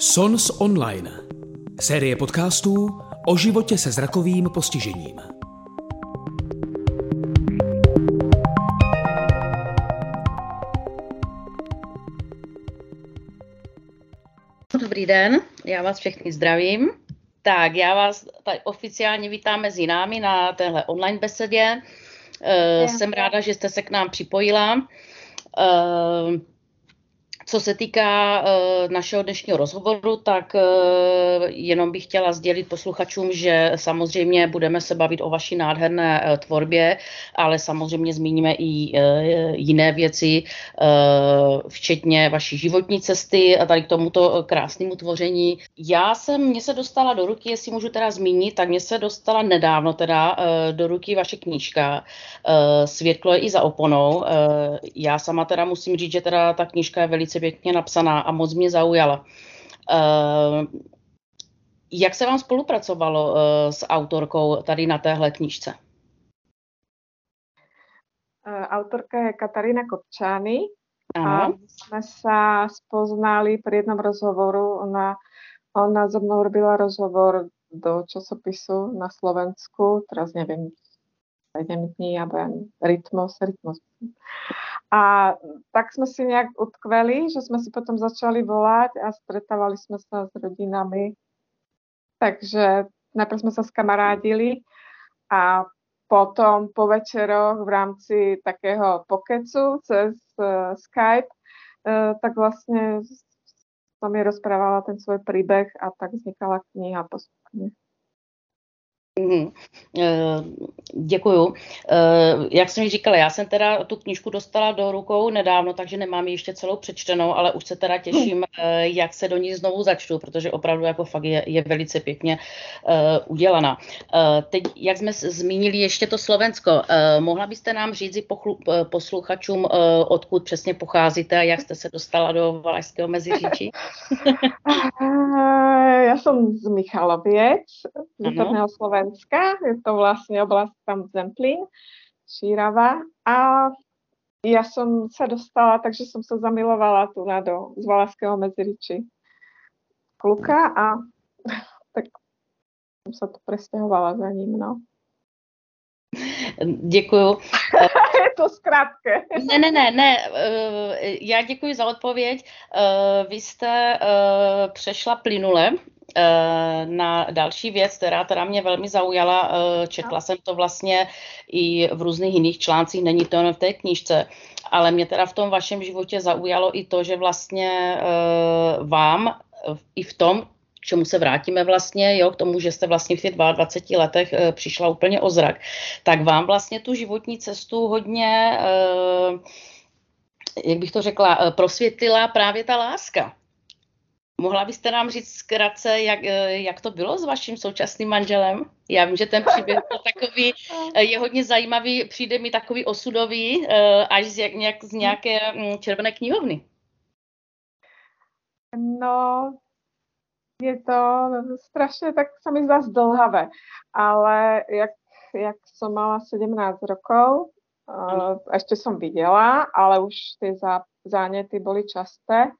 SONS Online. Série podcastů o životě se zrakovým postižením. Dobrý den, já vás všechny zdravím. Tak, já vás tady oficiálně vítám mezi námi na téhle online besedě. Uh, jsem ráda, že jste se k nám připojila. Uh, co se týká uh, našeho dnešního rozhovoru, tak uh, jenom bych chtěla sdělit posluchačům, že samozřejmě budeme se bavit o vaší nádherné uh, tvorbě, ale samozřejmě zmíníme i jiné věci, včetně vaší životní cesty a tady k tomuto krásnému tvoření. Já jsem, mně se dostala do ruky, jestli můžu teda zmínit, tak mně se dostala nedávno teda do ruky vaše knížka Světlo je i za oponou. Já sama teda musím říct, že teda ta knížka je velice velice pěkně napsaná a moc mě zaujala. Uh, jak se vám spolupracovalo uh, s autorkou tady na téhle knižce? Uh, autorka je Katarína Kopčány a my sme sa spoznali pri jednom rozhovoru. Ona, ona so mnou robila rozhovor do časopisu na Slovensku, teraz neviem, 7 dní, alebo rytmus, rytmus. A tak sme si nejak utkveli, že sme si potom začali volať a stretávali sme sa s rodinami. Takže najprv sme sa skamarádili a potom po večeroch v rámci takého pokecu cez uh, Skype, uh, tak vlastne som mi rozprávala ten svoj príbeh a tak vznikala kniha postupne. Mm, děkuju. Eh, jak jsem říkala, já jsem teda tu knížku dostala do rukou nedávno, takže nemám ji ještě celou přečtenou, ale už se teda těším, eh, jak se do ní znovu začtu, protože opravdu jako fakt je, je velice pěkně udělaná. Teď, jak jsme zmínili ještě to Slovensko, mohla byste nám říct posluchačům, odkud přesně pocházíte a jak jste se dostala do Valašského meziříčí? Já jsem z Michaloviec, z Slovenska Slovenska. Je to vlastne oblasť tam Zemplín, Šírava. A ja som sa dostala, takže som sa zamilovala tu na do z Valaského Meziriči kluka a tak som sa tu presťahovala za ním, no. Děkuju. Je to zkrátke. Ne, ne, ne, ne. Já děkuji za odpověď. Vy jste přešla plynule Eh, na další věc, která teda mě velmi zaujala, eh, četla jsem to vlastně i v různých jiných článcích, není to jen v té knížce, ale mě teda v tom vašem životě zaujalo i to, že vlastně eh, vám i v tom, k čemu se vrátíme vlastně, jo, k tomu, že jste vlastně v těch 22 letech přišla úplně o zrak, tak vám vlastně tu životní cestu hodně, jak bych to řekla, prosvětlila právě ta láska. Mohla byste nám říct zkratce, jak, eh, jak to bylo s vaším současným manželem? Já vím, že ten příběh byl takový, eh, je hodně zajímavý, přijde mi takový osudový, eh, až z, jak, nějak, z nějaké mm, červené knihovny. No, je to strašně, tak sa mi zdá zdlhavé, ale jak, jak som mala 17 rokov, ešte som videla, ale už tie zá, záněty boli časté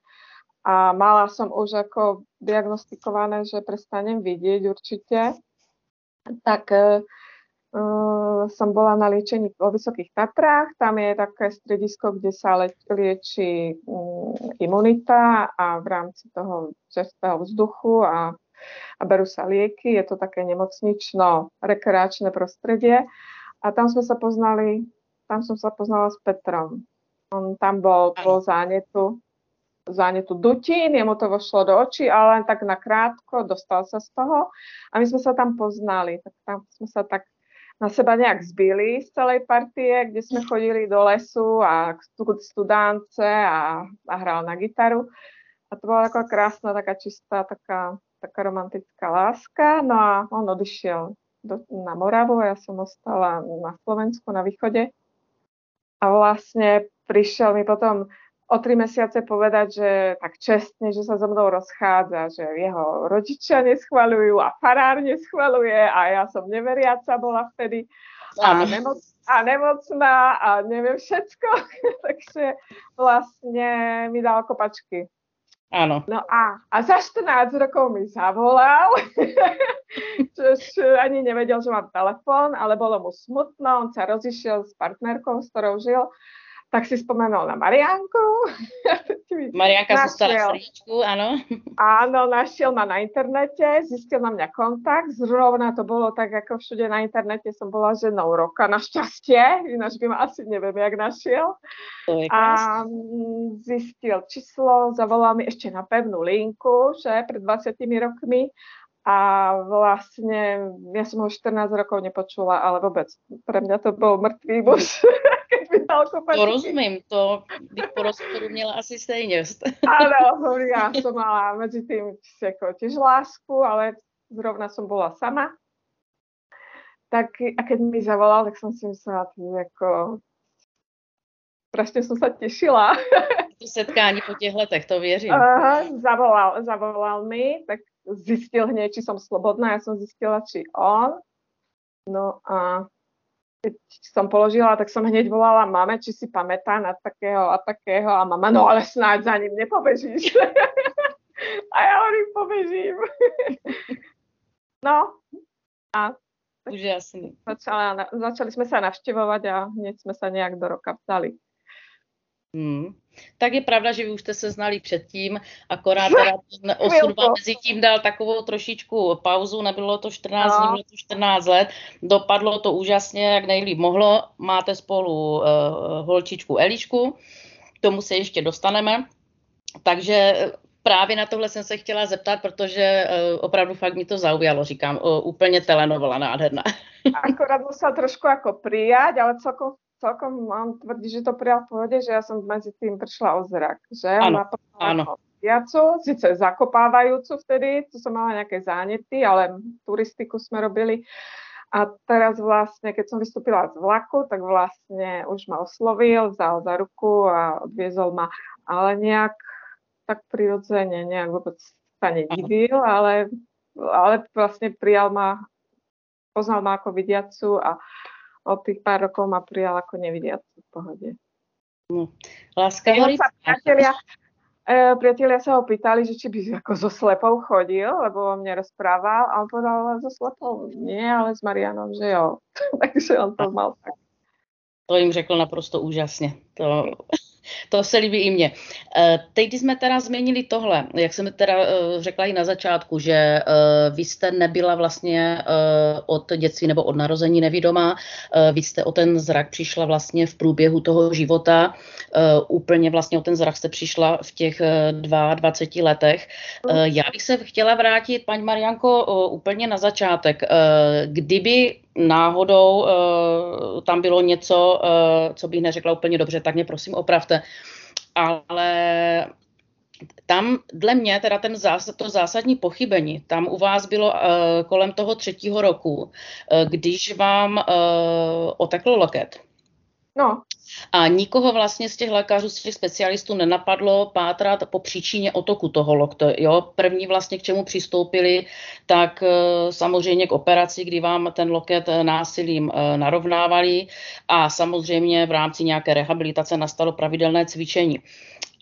a mala som už ako diagnostikované, že prestanem vidieť určite, tak uh, som bola na liečení vo Vysokých Tatrách. Tam je také stredisko, kde sa lieči um, imunita a v rámci toho čerstvého vzduchu a, a berú sa lieky. Je to také nemocnično-rekreačné prostredie. A tam sme sa poznali, tam som sa poznala s Petrom. On tam bol po zánetu zánetu dutín, jemu to vošlo do očí, ale len tak nakrátko, dostal sa z toho a my sme sa tam poznali. Tak tam sme sa tak na seba nejak zbili z celej partie, kde sme chodili do lesu a k studánce a, a hral na gitaru. A to bola taká krásna, taká čistá, taká, taká romantická láska. No a on odišiel do, na Moravu a ja som ostala na Slovensku, na východe. A vlastne prišiel mi potom o tri mesiace povedať, že tak čestne, že sa so mnou rozchádza, že jeho rodičia neschvalujú a farár neschvaluje a ja som neveriaca bola vtedy a, nemoc, a nemocná a neviem všetko. Takže vlastne mi dal kopačky. Áno. No a, a za 14 rokov mi zavolal, čož ani nevedel, že mám telefón, ale bolo mu smutno, on sa rozišiel s partnerkou, s ktorou žil tak si spomenul na Marianku. Marianka sa stala srdíčku, áno. Áno, našiel ma na internete, zistil na mňa kontakt, zrovna to bolo tak, ako všude na internete som bola ženou roka, našťastie, ináč by ma asi neviem, jak našiel. A mm, zistil číslo, zavolal mi ešte na pevnú linku, že pred 20 rokmi a vlastne ja som ho 14 rokov nepočula, ale vôbec pre mňa to bol mŕtvý muž. To rozumím, to bych po rozporu měla asi stejně. Áno, ja som mala medzi tým tiež lásku, ale zrovna som bola sama. Tak a keď mi zavolal, tak som si myslela, ako strašne som sa tešila. To setkání po těch letech, to věřím. Aha, zavolal, zavolal mi, tak zistil hneď, či som slobodná, ja som zistila, či on. No a keď som položila, tak som hneď volala mame, či si pamätá na takého a takého a mama, no ale snáď za ním nepobežíš. a ja hovorím, pobežím. no a Úžasný. Začala, začali sme sa navštevovať a hneď sme sa nejak do roka vzdali. Hmm. Tak je pravda, že vy už jste se znali předtím, akorát teda ten osud vám mezi tím dal takovou trošičku pauzu, nebylo to 14 dní, bylo to 14 let, dopadlo to úžasně, jak nejlíp mohlo, máte spolu uh, holčičku Elišku, k tomu se ještě dostaneme, takže právě na tohle jsem se chtěla zeptat, protože uh, opravdu fakt mi to zaujalo, říkám, uh, úplně telenovala nádherná. Akorát musela trošku jako prijať, ale celkom celkom mám tvrdí, že to prijal v pohode, že ja som medzi tým prišla o zrak. Že? Áno, áno. Viacu, síce zakopávajúcu vtedy, tu som mala nejaké zánety, ale turistiku sme robili. A teraz vlastne, keď som vystúpila z vlaku, tak vlastne už ma oslovil, vzal za ruku a odviezol ma, ale nejak tak prirodzene, nejak vôbec sa nedivil, ale, ale vlastne prijal ma, poznal ma ako vidiacu a od tých pár rokov ma prijal ako nevidiac v pohode. No. Láska horí. Priatelia, e, priatelia sa ho pýtali, že či by ako so slepou chodil, lebo o mne rozprával a on povedal, so slepou nie, ale s Marianom, že jo. Takže on to mal tak. To jim řekl naprosto úžasně. To, to se líbí i mně. Eh, teď, jsme teda změnili tohle, jak jsem teda eh, řekla i na začátku, že eh, vy jste nebyla vlastně od dětství nebo od narození nevidomá, vy jste o ten zrak přišla vlastně v průběhu toho života, úplně vlastně o ten zrak jste přišla v těch 22 letech. Já bych se chtěla vrátit, paní Marianko, úplně na začátek. Kdyby náhodou uh, tam bylo něco, uh, co bych neřekla úplně dobře, tak mě prosím opravte. Ale tam dle mě teda ten zás, to zásadní pochybení, tam u vás bylo uh, kolem toho třetího roku, uh, když vám uh, otekl loket. No. A nikoho vlastně z těch lékařů, z těch specialistů nenapadlo pátrat po příčině otoku toho loktu. Jo? První vlastně k čemu přistoupili, tak e, samozřejmě k operaci, kdy vám ten loket e, násilím e, narovnávali a samozřejmě v rámci nějaké rehabilitace nastalo pravidelné cvičení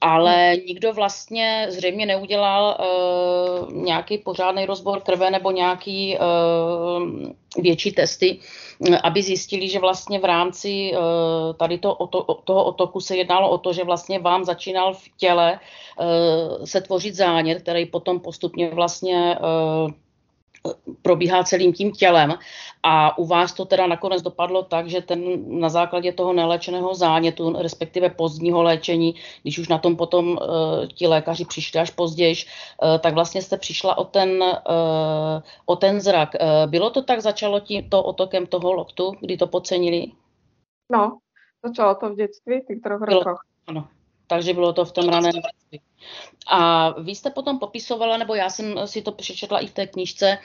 ale nikdo vlastně zřejmě neudělal uh, nějaký pořádný rozbor krve nebo nějaký uh, větší testy, aby zjistili, že vlastně v rámci uh, tady to, to, toho otoku se jednalo o to, že vlastně vám začínal v těle uh, se tvořit zánět, který potom postupně vlastně uh, probíhá celým tím tělem a u vás to teda nakonec dopadlo tak, že ten na základě toho neléčeného zánětu, respektive pozdního léčení, když už na tom potom uh, ti lékaři přišli až později, uh, tak vlastně jste přišla o ten, uh, o ten zrak. Uh, bylo to tak, začalo tím to otokem toho loktu, kdy to podcenili? No, začalo to v dětství, v těch troch rokoch. Ano, takže bylo to v tom raném dětství. A vy jste potom popisovala, nebo já jsem si to přečetla i v té knižce,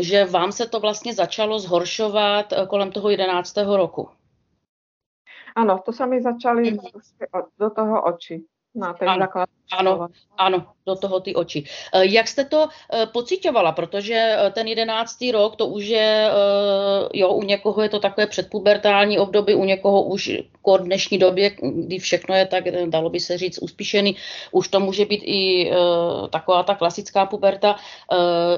že vám se to vlastně začalo zhoršovat eh, kolem toho 11. roku. Ano, to se mi začaly mm. do toho oči na ten základ Ano, ano, do toho ty oči. Eh, jak jste to eh, pocitovala, protože eh, ten jedenáctý rok, to už je, jo, u někoho je to takové předpubertální období, u někoho už k dnešní době, kdy všechno je tak, dalo by se říct, uspíšený, už to může být i taková ta klasická puberta.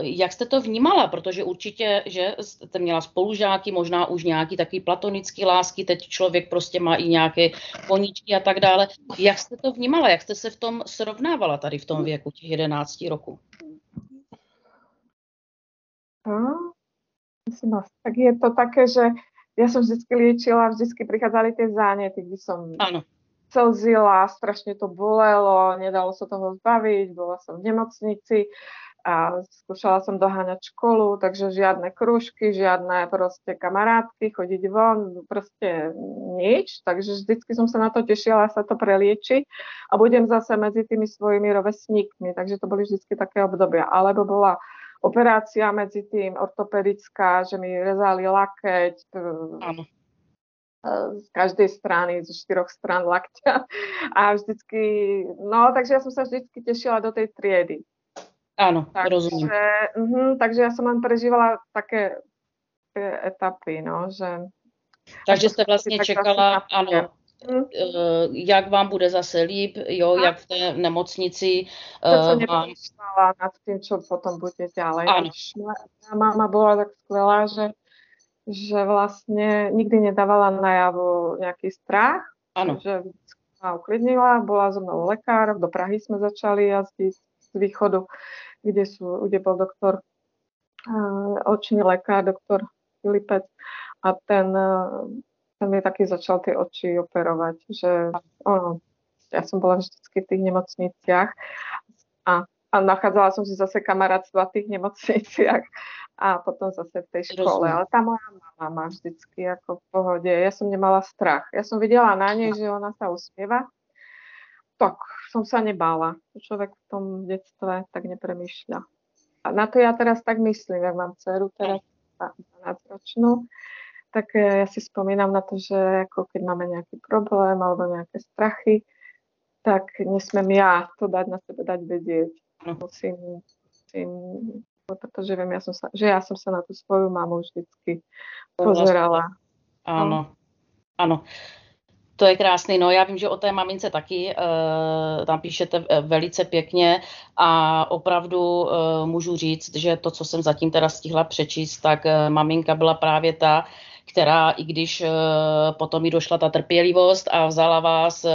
Jak jste to vnímala, protože určitě, že jste měla spolužáky, možná už nějaký takový platonický lásky, teď člověk prostě má i nějaké koníčky a tak dále. Jak jste to vnímala, jak jste se v tom srovnávala tady v tom věku těch 11 roků? No, tak je to také, že ja som vždycky liečila, vždycky prichádzali tie záněty, kdy som ano. slzila, strašne to bolelo, nedalo sa toho zbaviť, bola som v nemocnici a skúšala som doháňať školu, takže žiadne krúžky, žiadne proste kamarátky, chodiť von, proste nič, takže vždycky som sa na to tešila, sa to prelieči a budem zase medzi tými svojimi rovesníkmi, takže to boli vždycky také obdobia. Alebo bola operácia medzi tým ortopedická, že mi rezali lakeť, Áno z každej strany, zo štyroch stran lakťa. A vždycky, no, takže ja som sa vždycky tešila do tej triedy. Áno, takže, rozumiem. Uh, takže ja som len prežívala také etapy, no, že... Takže jste vlastně čekala, ano, hmm. jak vám bude zase líp, jo, a? jak v té nemocnici. To, uh, vám... nad tým, čo potom bude ďalej. Áno. Mama bola tak skvelá, že, že vlastne nikdy nedávala najavo nejaký strach. Áno. Že ma uklidnila, bola so mnou lekár, do Prahy sme začali jazdiť z východu kde, sú, kde bol doktor, uh, očný lekár, doktor Filipec a ten, uh, ten mi taky začal tie oči operovať, že ono, ja som bola vždycky v tých nemocniciach a, a nachádzala som si zase kamarátstva v tých nemocniciach a potom zase v tej škole. Ale tá moja mama má vždycky ako v pohode. Ja som nemala strach. Ja som videla na nej, že ona sa usmieva tak som sa nebála. Človek v tom detstve tak nepremýšľa. A na to ja teraz tak myslím, jak mám dceru teraz 12-ročnú, tak e, ja si spomínam na to, že ako keď máme nejaký problém alebo nejaké strachy, tak nesmiem ja to dať na sebe dať vedieť. Musím, musím pretože viem, ja som sa, že ja som sa na tú svoju mamu vždycky pozerala. Áno, áno. To je krásný, no já vím, že o té mamince taky uh, tam píšete eh, velice pěkně a opravdu uh, můžu říct, že to, co jsem zatím teda stihla přečíst, tak uh, maminka byla právě ta, která, i když uh, potom mi došla ta trpělivost a vzala vás uh,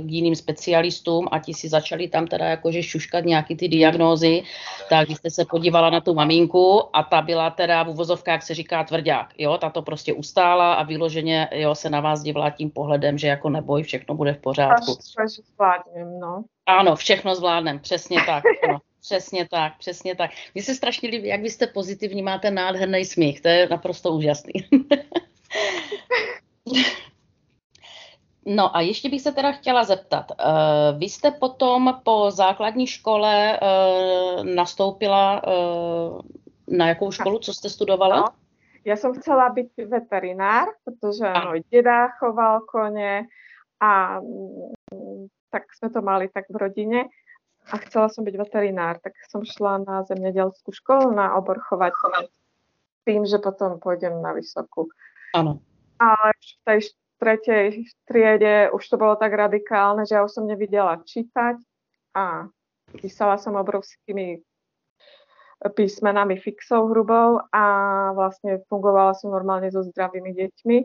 k jiným specialistům a ti si začali tam teda jakože šuškat nějaký ty diagnózy, tak vy jste se podívala na tu maminku a ta byla teda v uvozovkách, se říká, tvrdák. Jo, ta to prostě ustála a vyloženě jo, se na vás dívala tím pohledem, že jako neboj, všechno bude v pořádku. Až zvládnem, no. Ano, všechno zvládnem, přesně tak. Ano. Přesně tak, přesně tak. Mně se strašně líbí, jak vy jste pozitivní, máte nádherný smích, to je naprosto úžasný. No a ještě bych se teda chtěla zeptat. Uh, vy jste potom po základní škole uh, nastoupila uh, na jakou školu, co jste studovala? No, ja som chcela byť veterinár, pretože môj deda choval kone a tak sme to mali tak v rodine a chcela som byť veterinár, tak som šla na zemědělskú školu na obor chovateľ tým, že potom pôjdem na vysokú. Áno. Ale v tej tretej triede už to bolo tak radikálne, že ja už som nevidela čítať a písala som obrovskými písmenami fixou hrubou a vlastne fungovala som normálne so zdravými deťmi.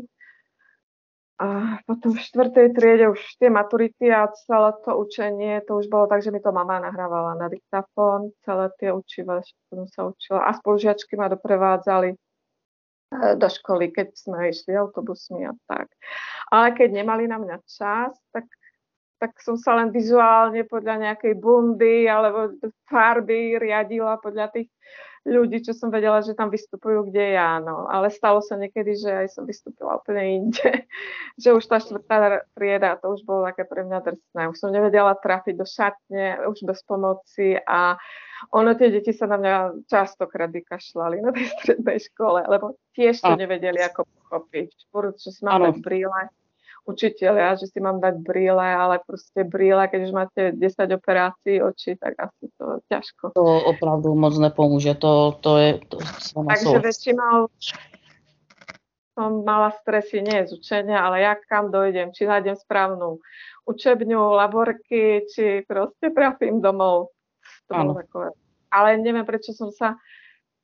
A potom v štvrtej triede už tie maturity a celé to učenie, to už bolo tak, že mi to mama nahrávala na diktafón, celé tie učiva, som sa učila. A spolužiačky ma doprevádzali E, do školy, keď sme išli autobusmi a tak. Ale keď nemali na mňa čas, tak, tak som sa len vizuálne podľa nejakej bundy alebo farby riadila podľa tých ľudí, čo som vedela, že tam vystupujú, kde ja, no. Ale stalo sa niekedy, že aj som vystúpila úplne inde. že už tá štvrtá trieda, to už bolo také pre mňa drsné. Už som nevedela trafiť do šatne, už bez pomoci a ono tie deti sa na mňa častokrát vykašľali na tej strednej škole, lebo tiež to nevedeli ako pochopiť. Furt, že máme brýle. Učiteľia, že si mám dať brýle, ale proste brýle, keď už máte 10 operácií očí, tak asi to ťažko. To opravdu moc nepomôže, to, to je... To Takže väčšinou som mala stresy nie z učenia, ale jak kam dojdem, či nájdem správnu učebňu, laborky, či proste trafím domov. To Ale neviem, prečo som sa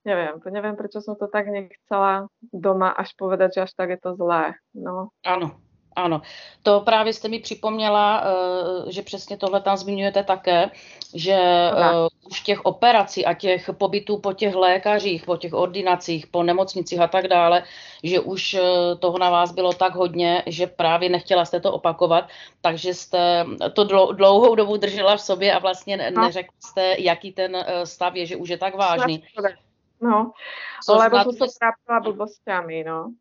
neviem, neviem, prečo som to tak nechcela doma až povedať, že až tak je to zlé. No. Ano, ano, to právě jste mi připomněla, eh, že přesně tohle tam zmiňujete také, že uh, už těch operací a těch pobytů po těch lékařích, po těch ordinacích, po nemocnicích a tak dále, že už uh, toho na vás bylo tak hodně, že právě nechtěla jste to opakovat, takže jste to dlouhou dobu držela v sobě a vlastně neřekla jste, jaký ten stav je, že už je tak vážný. No, lebo som sa trápila blbosťami, no.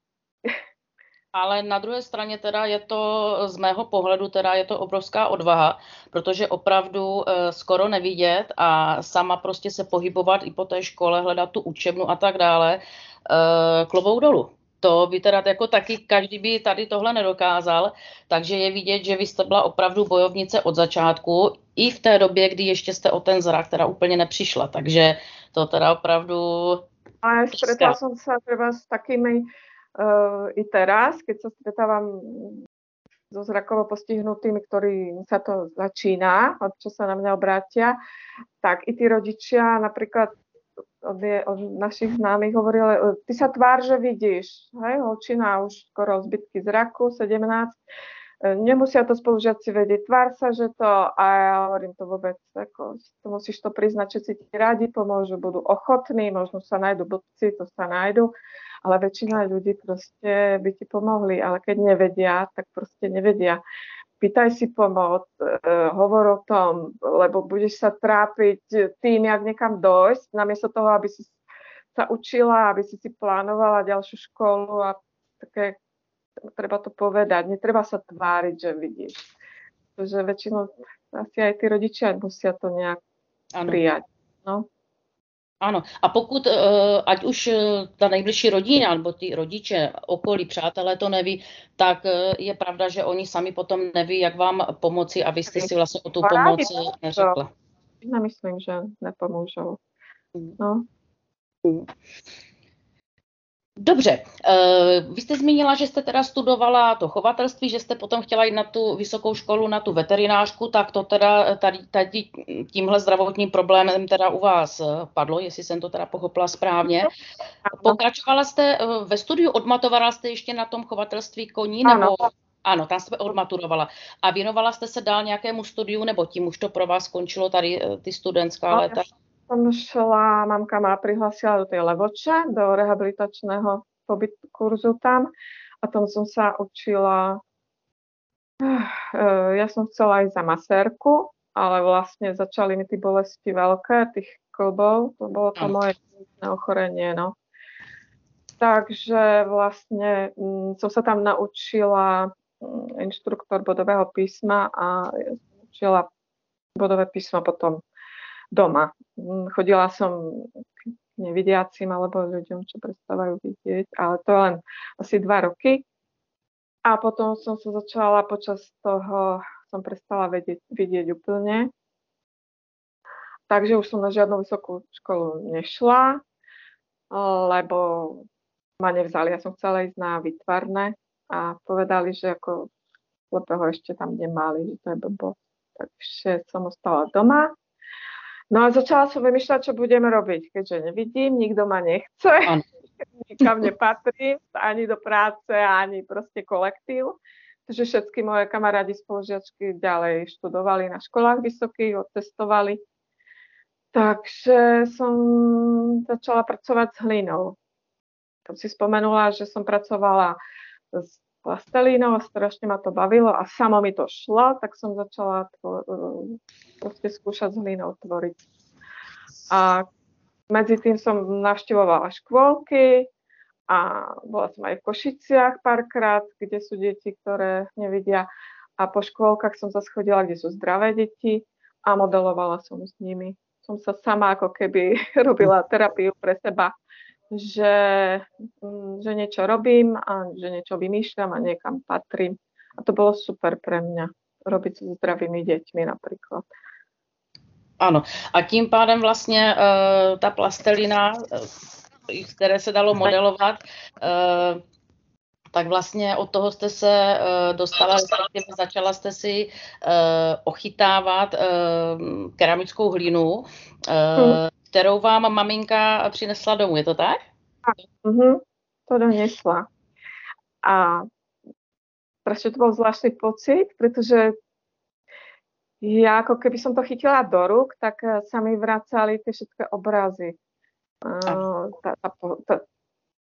Ale na druhé straně teda je to, z mého pohledu teda je to obrovská odvaha, protože opravdu e, skoro nevidět a sama prostě se pohybovat i po té škole, hledat tu učebnu a tak dále, e, klobou dolů. To by teda jako taky každý by tady tohle nedokázal, takže je vidět, že vy jste byla opravdu bojovnice od začátku, i v té době, kdy ještě jste o ten zrak teda úplně nepřišla, takže to teda opravdu... Ale stretla som sa treba s takými i teraz, keď sa stretávam so zrakovo postihnutými, ktorí sa to začína, od čo sa na mňa obrátia, tak i tí rodičia napríklad od, od našich známych hovorili, ty sa tvár, že vidíš, hej, holčina už skoro zbytky zraku, 17, nemusia to spolužiaci vedieť, tvár sa, že to, a ja hovorím to vôbec, ako, to musíš to priznať, že si ti radi pomôžu, budú ochotní, možno sa nájdu blbci, to sa nájdu, ale väčšina ľudí proste by ti pomohli, ale keď nevedia, tak proste nevedia. Pýtaj si pomoc, e, hovor o tom, lebo budeš sa trápiť tým, jak niekam dojsť, namiesto toho, aby si sa učila, aby si si plánovala ďalšiu školu a také, treba to povedať, netreba sa tváriť, že vidíš. Pretože väčšinou asi aj tí rodičia musia to nejak ano. prijať. No. Ano, a pokud, eh, ať už eh, ta nejbližší rodina, nebo ty rodiče, okolí, přátelé to neví, tak eh, je pravda, že oni sami potom neví, jak vám pomoci a vy jste si vlastně o tu pomoc neřekla. Nemyslím, že nepomůžou. Hmm. No. Dobře, uh, vy jste zmínila, že jste teda studovala to chovatelství, že jste potom chtěla jít na tu vysokou školu, na tu veterinářku, tak to teda tady, tady tímhle zdravotním problémem teda u vás eh, padlo, jestli jsem to teda pochopila správně. Pokračovala jste eh, ve studiu, odmatovala jste ještě na tom chovatelství koní, nebo... Ano. Tam jste odmaturovala. A věnovala jste se dál nějakému studiu, nebo tím už to pro vás skončilo tady ty studentská léta? Som šla, mamka ma prihlásila do tej Levoče, do rehabilitačného pobyt kurzu tam. A tom som sa učila, eh, ja som chcela ísť za masérku, ale vlastne začali mi tie bolesti veľké, tých klbov, to bolo to moje ochorenie, no. Takže vlastne m, mm, som sa tam naučila m, mm, inštruktor bodového písma a učila bodové písmo potom doma. Mm, chodila som k nevidiacim alebo ľuďom, čo prestávajú vidieť, ale to len asi dva roky. A potom som sa začala počas toho, som prestala vedieť, vidieť úplne. Takže už som na žiadnu vysokú školu nešla, lebo ma nevzali. Ja som chcela ísť na vytvarné a povedali, že ako slepého ešte tam nemali, že to je blbo. Takže som ostala doma No a začala som vymýšľať, čo budem robiť, keďže nevidím, nikto ma nechce, nikam nepatrím, ani do práce, ani proste kolektív. Takže všetky moje kamarádi spolužiačky ďalej študovali na školách vysokých, odtestovali. Takže som začala pracovať s hlinou. Tam si spomenula, že som pracovala s plastelínou a strašne ma to bavilo a samo mi to šlo, tak som začala to, proste skúšať s hlinou tvoriť. A medzi tým som navštevovala škôlky a bola som aj v Košiciach párkrát, kde sú deti, ktoré nevidia. A po škôlkach som sa schodila, kde sú zdravé deti a modelovala som s nimi. Som sa sama ako keby robila terapiu pre seba, že, mm, že niečo robím a že niečo vymýšľam a niekam patrím. A to bolo super pre mňa, robiť so zdravými deťmi napríklad. Ano. A tím pádem vlastně uh, ta plastelina, uh, které se dalo modelovat, uh, tak vlastně od toho jste se uh, dostala, respektive začala jste si uh, ochytávat uh, keramickou hlínu, uh, hmm. Kterou vám maminka přinesla domů, je to tak? Uh-huh. To donesla. A strašne to bol zvláštny pocit, pretože ja ako keby som to chytila do rúk, tak sa mi vracali tie všetké obrazy. Uh, tá, tá, tá,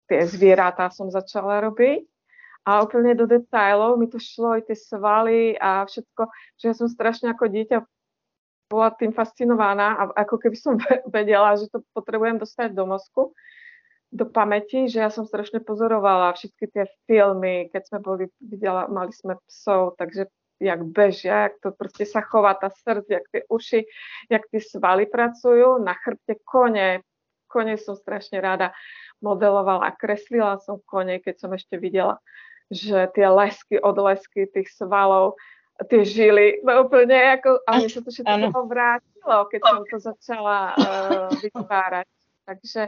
tie zvieratá som začala robiť a úplne do detailov mi to šlo, aj tie svaly a všetko, že ja som strašne ako dieťa bola tým fascinovaná a ako keby som vedela, že to potrebujem dostať do mozku, do pamäti, že ja som strašne pozorovala všetky tie filmy, keď sme boli, videla, mali sme psov, takže jak bežia, jak to proste sa chová tá srdc, jak tie uši, jak tie svaly pracujú, na chrbte kone, kone som strašne rada modelovala, kreslila som kone, keď som ešte videla že tie lesky, odlesky tých svalov, tie žily, no úplne ako, a mi sa to všetko vrátilo, keď som to začala uh, vytvárať. Takže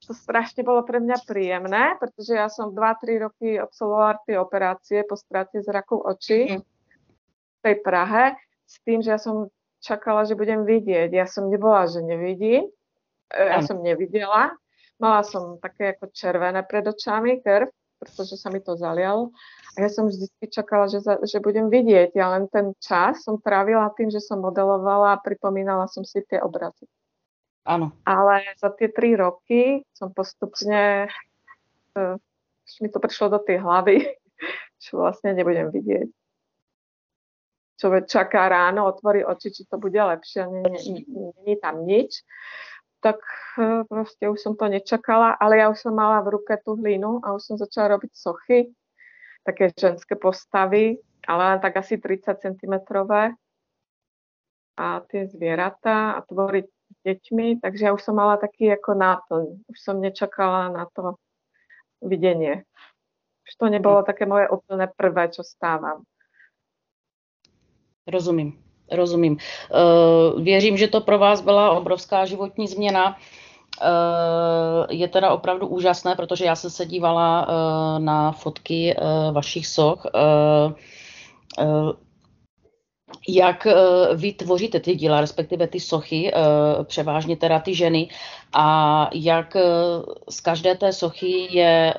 to strašne bolo pre mňa príjemné, pretože ja som 2-3 roky absolvovala tie operácie po strate zraku očí mm. v tej Prahe s tým, že ja som čakala, že budem vidieť. Ja som nebola, že nevidím. E, ja som nevidela. Mala som také ako červené pred očami, krv pretože sa mi to zalialo. A ja som vždy čakala, že, za, že budem vidieť. Ja len ten čas som trávila tým, že som modelovala a pripomínala som si tie obrazy. Áno. Ale za tie tri roky som postupne, uh, mi to prišlo do tej hlavy, že vlastne nebudem vidieť. Človek čaká ráno, otvorí oči, či to bude lepšie, není tam nič tak e, proste už som to nečakala, ale ja už som mala v ruke tú hlinu a už som začala robiť sochy, také ženské postavy, ale len tak asi 30 cm a tie zvieratá a tvoriť s deťmi, takže ja už som mala taký ako náplň. Už som nečakala na to videnie. Už to nebolo také moje úplne prvé, čo stávam. Rozumím. Rozumím. Uh, věřím, že to pro vás byla obrovská životní změna. Uh, je teda opravdu úžasné, protože já jsem se dívala uh, na fotky vašich soch. Jak vy tvoříte ty díla, respektive ty sochy, převážně teda ty ženy, a jak z každé té sochy je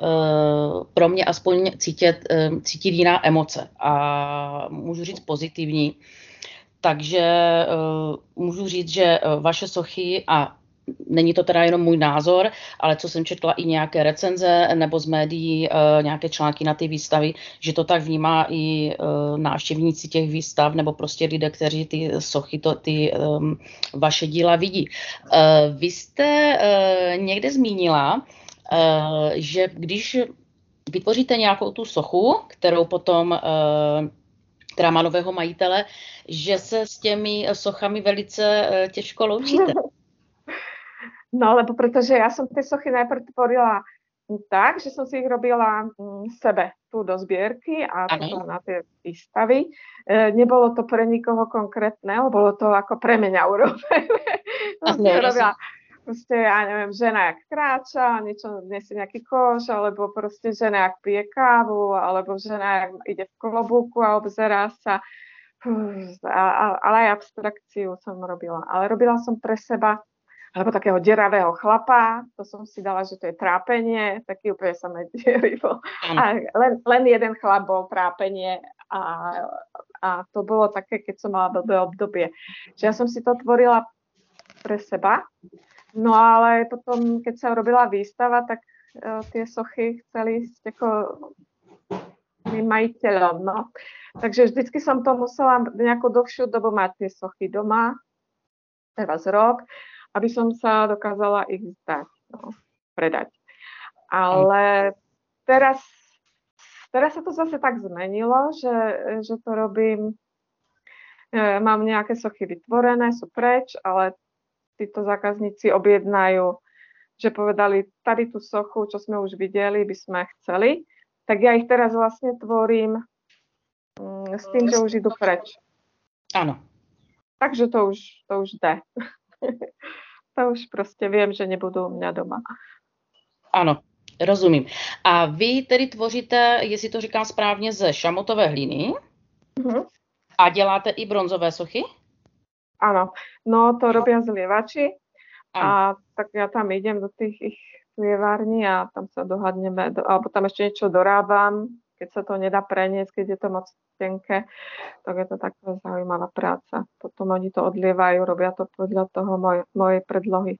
pro mě aspoň cítit, cítit jiná emoce. A můžu říct pozitivní takže uh, můžu říct, že uh, vaše sochy a není to teda jenom můj názor, ale co jsem četla i nějaké recenze nebo z médií, uh, nějaké články na ty výstavy, že to tak vnímá i uh, návštěvníci těch výstav nebo prostě lidé, kteří ty sochy, to, ty um, vaše díla vidí. Uh, vy jste někde zmínila, že když vytvoříte nějakou tu sochu, kterou potom která má nového majitele, že se s těmi sochami velice eh, těžko loučíte. No, lebo pretože ja som tie sochy najprv tvorila tak, že som si ich robila mm, sebe tu do zbierky a na tie výstavy. E, nebolo to pre nikoho konkrétne, bolo to ako pre mňa urobené. som si robila proste, ja neviem, žena jak kráča, niečo nesie nejaký koš, alebo proste žena jak pije kávu, alebo žena jak ide v klobúku a obzerá sa. A, a, ale aj abstrakciu som robila. Ale robila som pre seba alebo takého deravého chlapa, to som si dala, že to je trápenie, taký úplne sa mediery bol. A len, len jeden chlap bol trápenie a, a to bolo také, keď som mala blbé obdobie. Že ja som si to tvorila pre seba No ale potom, keď sa robila výstava, tak uh, tie sochy chceli ísť ako majiteľom. No. Takže vždycky som to musela nejakú dlhšiu dobu mať tie sochy doma, teraz rok, aby som sa dokázala ich zdať, no, predať. Ale teraz, teraz sa to zase tak zmenilo, že, že to robím, e, mám nejaké sochy vytvorené, sú preč, ale títo zákazníci objednajú, že povedali, tady tú sochu, čo sme už videli, by sme chceli, tak ja ich teraz vlastne tvorím mm, s tým, že už jdu preč. Ano. Takže to už, to už jde. to už prostě vím, že nebudou u mě doma. Ano, rozumím. A vy tedy tvoříte, jestli to říkám správně, ze šamotové hliny Mhm. a děláte i bronzové sochy? Áno, no to robia zlievači a tak ja tam idem do tých ich zlievární a tam sa dohadneme, do, alebo tam ešte niečo dorábam, keď sa to nedá preniesť, keď je to moc tenké, tak je to taká zaujímavá práca. Potom oni to odlievajú, robia to podľa toho moj, mojej predlohy.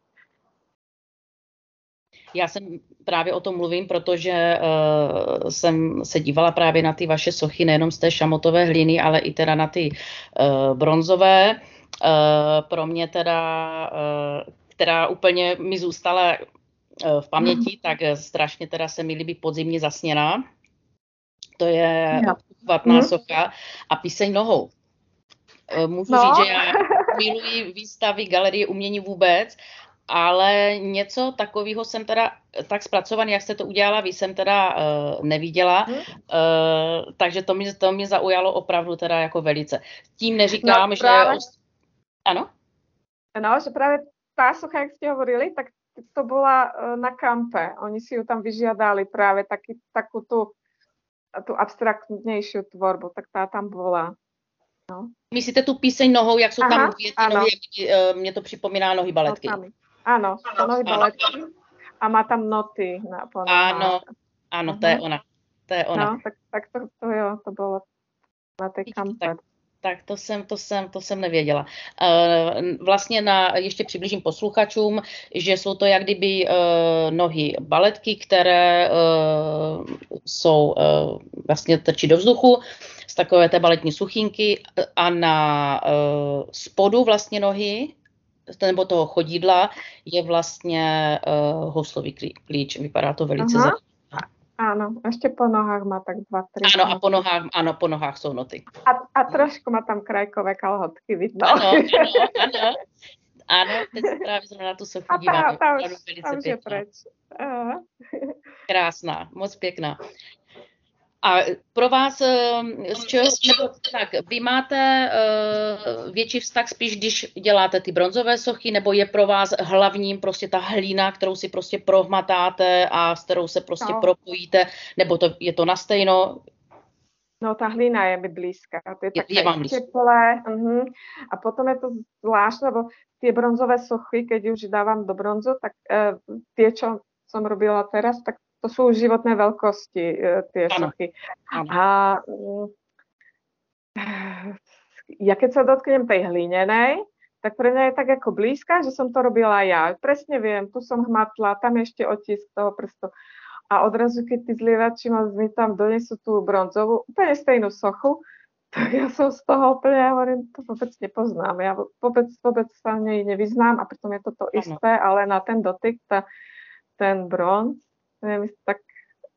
Já jsem právě o tom mluvím, protože uh, jsem se dívala právě na ty vaše sochy, nejenom z té šamotové hliny, ale i teda na ty uh, bronzové. Uh, pro mě teda, uh, která úplně mi zůstala uh, v paměti, tak uh, strašně teda se mi líbí podzimně zasněná. To je Jo. vatná Mhm. socha a píseň nohou. Můžu No. říct, že já miluji výstavy, galerie umění vůbec, ale něco takového jsem teda tak zpracovaný, jak jste to udělala, vy jsem teda uh, neviděla, Mhm. uh, takže to mě, to mě zaujalo opravdu teda jako velice. Tím neříkám, No, že... právě. Ano? No, že práve tá socha, jak ste hovorili, tak to bola e, na kampe. Oni si ju tam vyžiadali práve taký, takú tú, tú abstraktnejšiu tvorbu, tak tá tam bola. Myslíte tu píseň nohou, jak jsou Aha, tam dvě nohy, jak, uh, mě to připomíná nohy baletky. Notami. Áno, nohy baletky a má tam noty na. Ano, ano, to je Mhm. ona. To je ona. No, tak, tak to, to jo, to bolo na tej kampe. tak Tak to jsem, to jsem, to jsem nevěděla. Eh, Vlastně na, ještě přiblížím posluchačům, že jsou to jak kdyby eh, nohy baletky, které eh, jsou vlastně trčí do vzduchu z takové té baletní suchinky a na spodu vlastně nohy nebo toho chodidla je vlastně houslový klí- klíč. Vypadá to velice Aha. Áno, ešte po nohách má tak dva, tri. Ano, a po nohách, ano, po nohách jsou noty. a, a trošku má tam krajkové kalhotky, vidno. Ano, ano, ano. Ano, teď se právě zrovna na tu sochu A tá, tá, už, tá už je preč. Aha. Krásná, moc pěkná. A pro vás, eh, z čeho, nebo tak, vy máte uh, větší vztah spíš, když děláte ty bronzové sochy, nebo je pro vás hlavním prostě ta hlína, kterou si prostě prohmatáte a s kterou se prostě No. propojíte, nebo to, je to na stejno? No tá hlina je mi blízka. To je Je- také je teplé. Uh-huh. A potom je to zvláštne, lebo tie bronzové sochy, keď už dávam do bronzu, tak uh, tie, čo som robila teraz, tak to sú životné veľkosti, uh, tie Áno. sochy. Áno. A mm, ja keď sa dotknem tej hlinenej, tak pre mňa je tak ako blízka, že som to robila ja. Presne viem, tu som hmatla, tam ešte otisk toho prstu. A odrazu, keď tí zlievači mi tam donesú tú bronzovú, úplne stejnú sochu, tak ja som z toho úplne, ja hovorím, to vôbec nepoznám. Ja vôbec, vôbec sa nej nevyznám a pritom je to to isté, ale na ten dotyk, tá, ten bronz, neviem, tak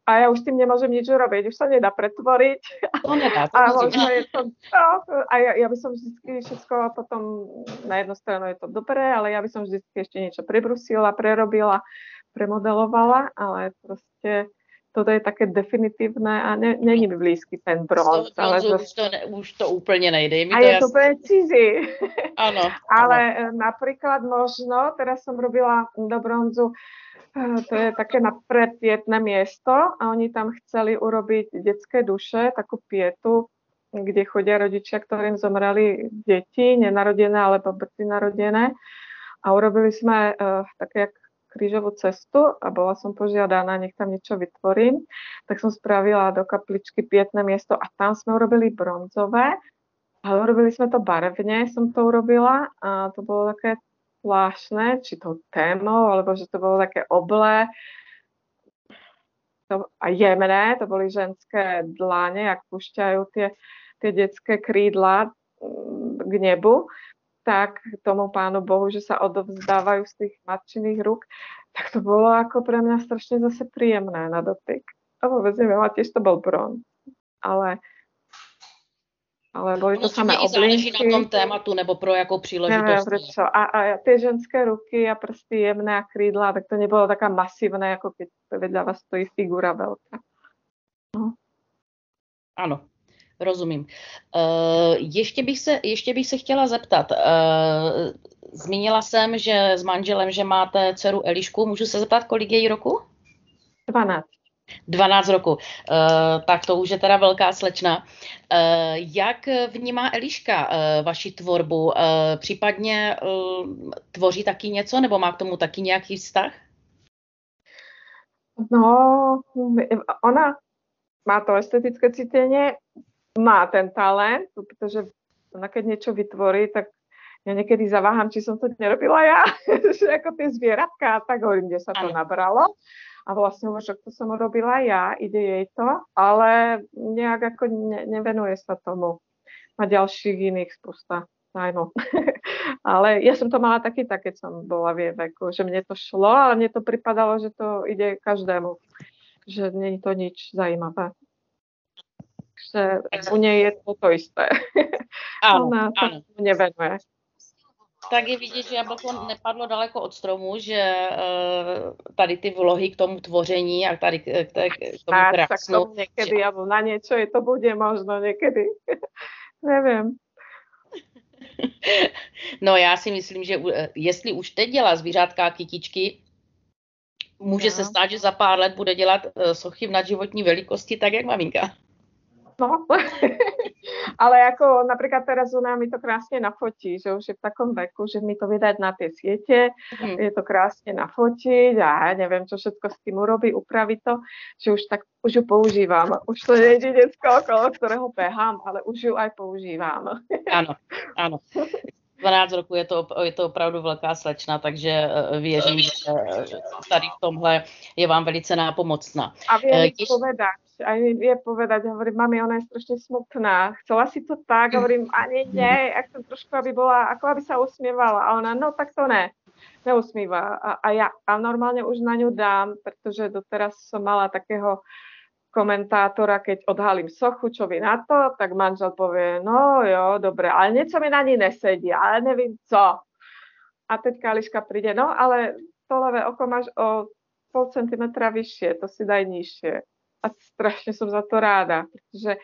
a ja už tým nemôžem nič urobiť, už sa nedá pretvoriť. To nedá, to A možno je to, no, a ja, ja by som vždy všetko potom, na jednu stranu je to dobré, ale ja by som vždy ešte niečo prebrusila, prerobila, premodelovala, ale proste toto je také definitívne a ne, není mi blízky ten bronz. toho Ale bronzu zas, už, to ne, už to úplně nejde. Mi a to je to jasné. úplne cizí. Ano, Ale ano. e, napríklad možno, teraz som robila do bronzu, e, to je také na predpietné miesto a oni tam chceli urobiť detské duše, takú pietu, kde chodia rodičia, ktorým zomreli deti, nenarodené alebo brzy narodené. A urobili sme uh, také jak krížovú cestu a bola som požiadaná, nech tam niečo vytvorím. Tak som spravila do kapličky pietné miesto a tam sme urobili bronzové ale urobili sme to barevne, som to urobila a to bolo také zvláštne, či to témou, alebo že to bolo také oblé to, a jemné, to boli ženské dláne, jak púšťajú tie, tie detské krídla mm, k nebu, tak tomu pánu Bohu, že sa odovzdávajú z tých matčiných rúk, tak to bolo ako pre mňa strašne zase príjemné na dotyk. A vôbec neviem, a tiež to bol bronz. Ale, ale boli to samé záleží na tom tématu nebo pro jakou příležitost. A, a tie ženské ruky a prsty jemné a krídla, tak to nebolo taká masívne, ako keď vedľa vás stojí figura veľká. Ano. Rozumím. Uh, ještě, bych se, ještě bych se chtěla zeptat. Uh, zmínila jsem, že s manželem, že máte dceru Elišku. Můžu se zeptat, kolik je jí roku? 12. 12 roku. Uh, tak to už je teda velká slečna. Uh, jak vnímá Eliška uh, vaši tvorbu? Uh, případně uh, tvoří taky něco, nebo má k tomu taky nějaký vztah? No, ona má to estetické cítenie, má ten talent, pretože ona keď niečo vytvorí, tak ja niekedy zaváham, či som to nerobila ja, že ako tie zvieratka, tak hovorím, kde sa to nabralo. A vlastne že to som robila ja, ide jej to, ale nejak ako ne, nevenuje sa tomu. Má ďalších iných spústa zájmov. ale ja som to mala taký tak, keď som bola v jej veku, že mne to šlo, ale mne to pripadalo, že to ide každému. Že nie je to nič zajímavé že u nej je to to isté. Áno, Ona sa áno. nevenuje. Tak je vidět, že jablko nepadlo daleko od stromu, že uh, tady ty vlohy k tomu tvoření a tady k, k, k tomu krásnu. Tak někdy, že... alebo na něco je to bude možno někdy. Nevím. No já si myslím, že jestli už teď dělá zvířátka a kytičky, může no. se stát, že za pár let bude dělat uh, sochy v nadživotní velikosti, tak jak maminka. No, ale ako napríklad teraz ona mi to krásne nafotí, že už je v takom veku, že mi to vydať na tie siete, mm. je to krásne nafotiť a neviem, čo všetko s tým urobí, upraví to, že už tak, už ju používam. Už to nie je detsko, okolo ktorého behám, ale už ju aj používam. Áno, áno. 12 roku je to, je to opravdu velká slečna, takže eh, věřím, že tady v tomhle je vám velice nápomocná. A viem uh, Ještě... povedať, aj vie povedať, hovorím, mami, ona je strašne smutná, chcela si to tak, hovorím, ani nie, ak som trošku, aby bola, ako aby sa usmievala. A ona, no tak to ne, neusmíva. A, a ja a normálne už na ňu dám, pretože doteraz som mala takého komentátora, keď odhalím sochu, čo vy na to, tak manžel povie, no jo, dobre, ale niečo mi na ní nesedí, ale nevím co. A teď Kališka príde, no ale to levé oko máš o pol centimetra vyššie, to si daj nižšie a strašne som za to ráda, pretože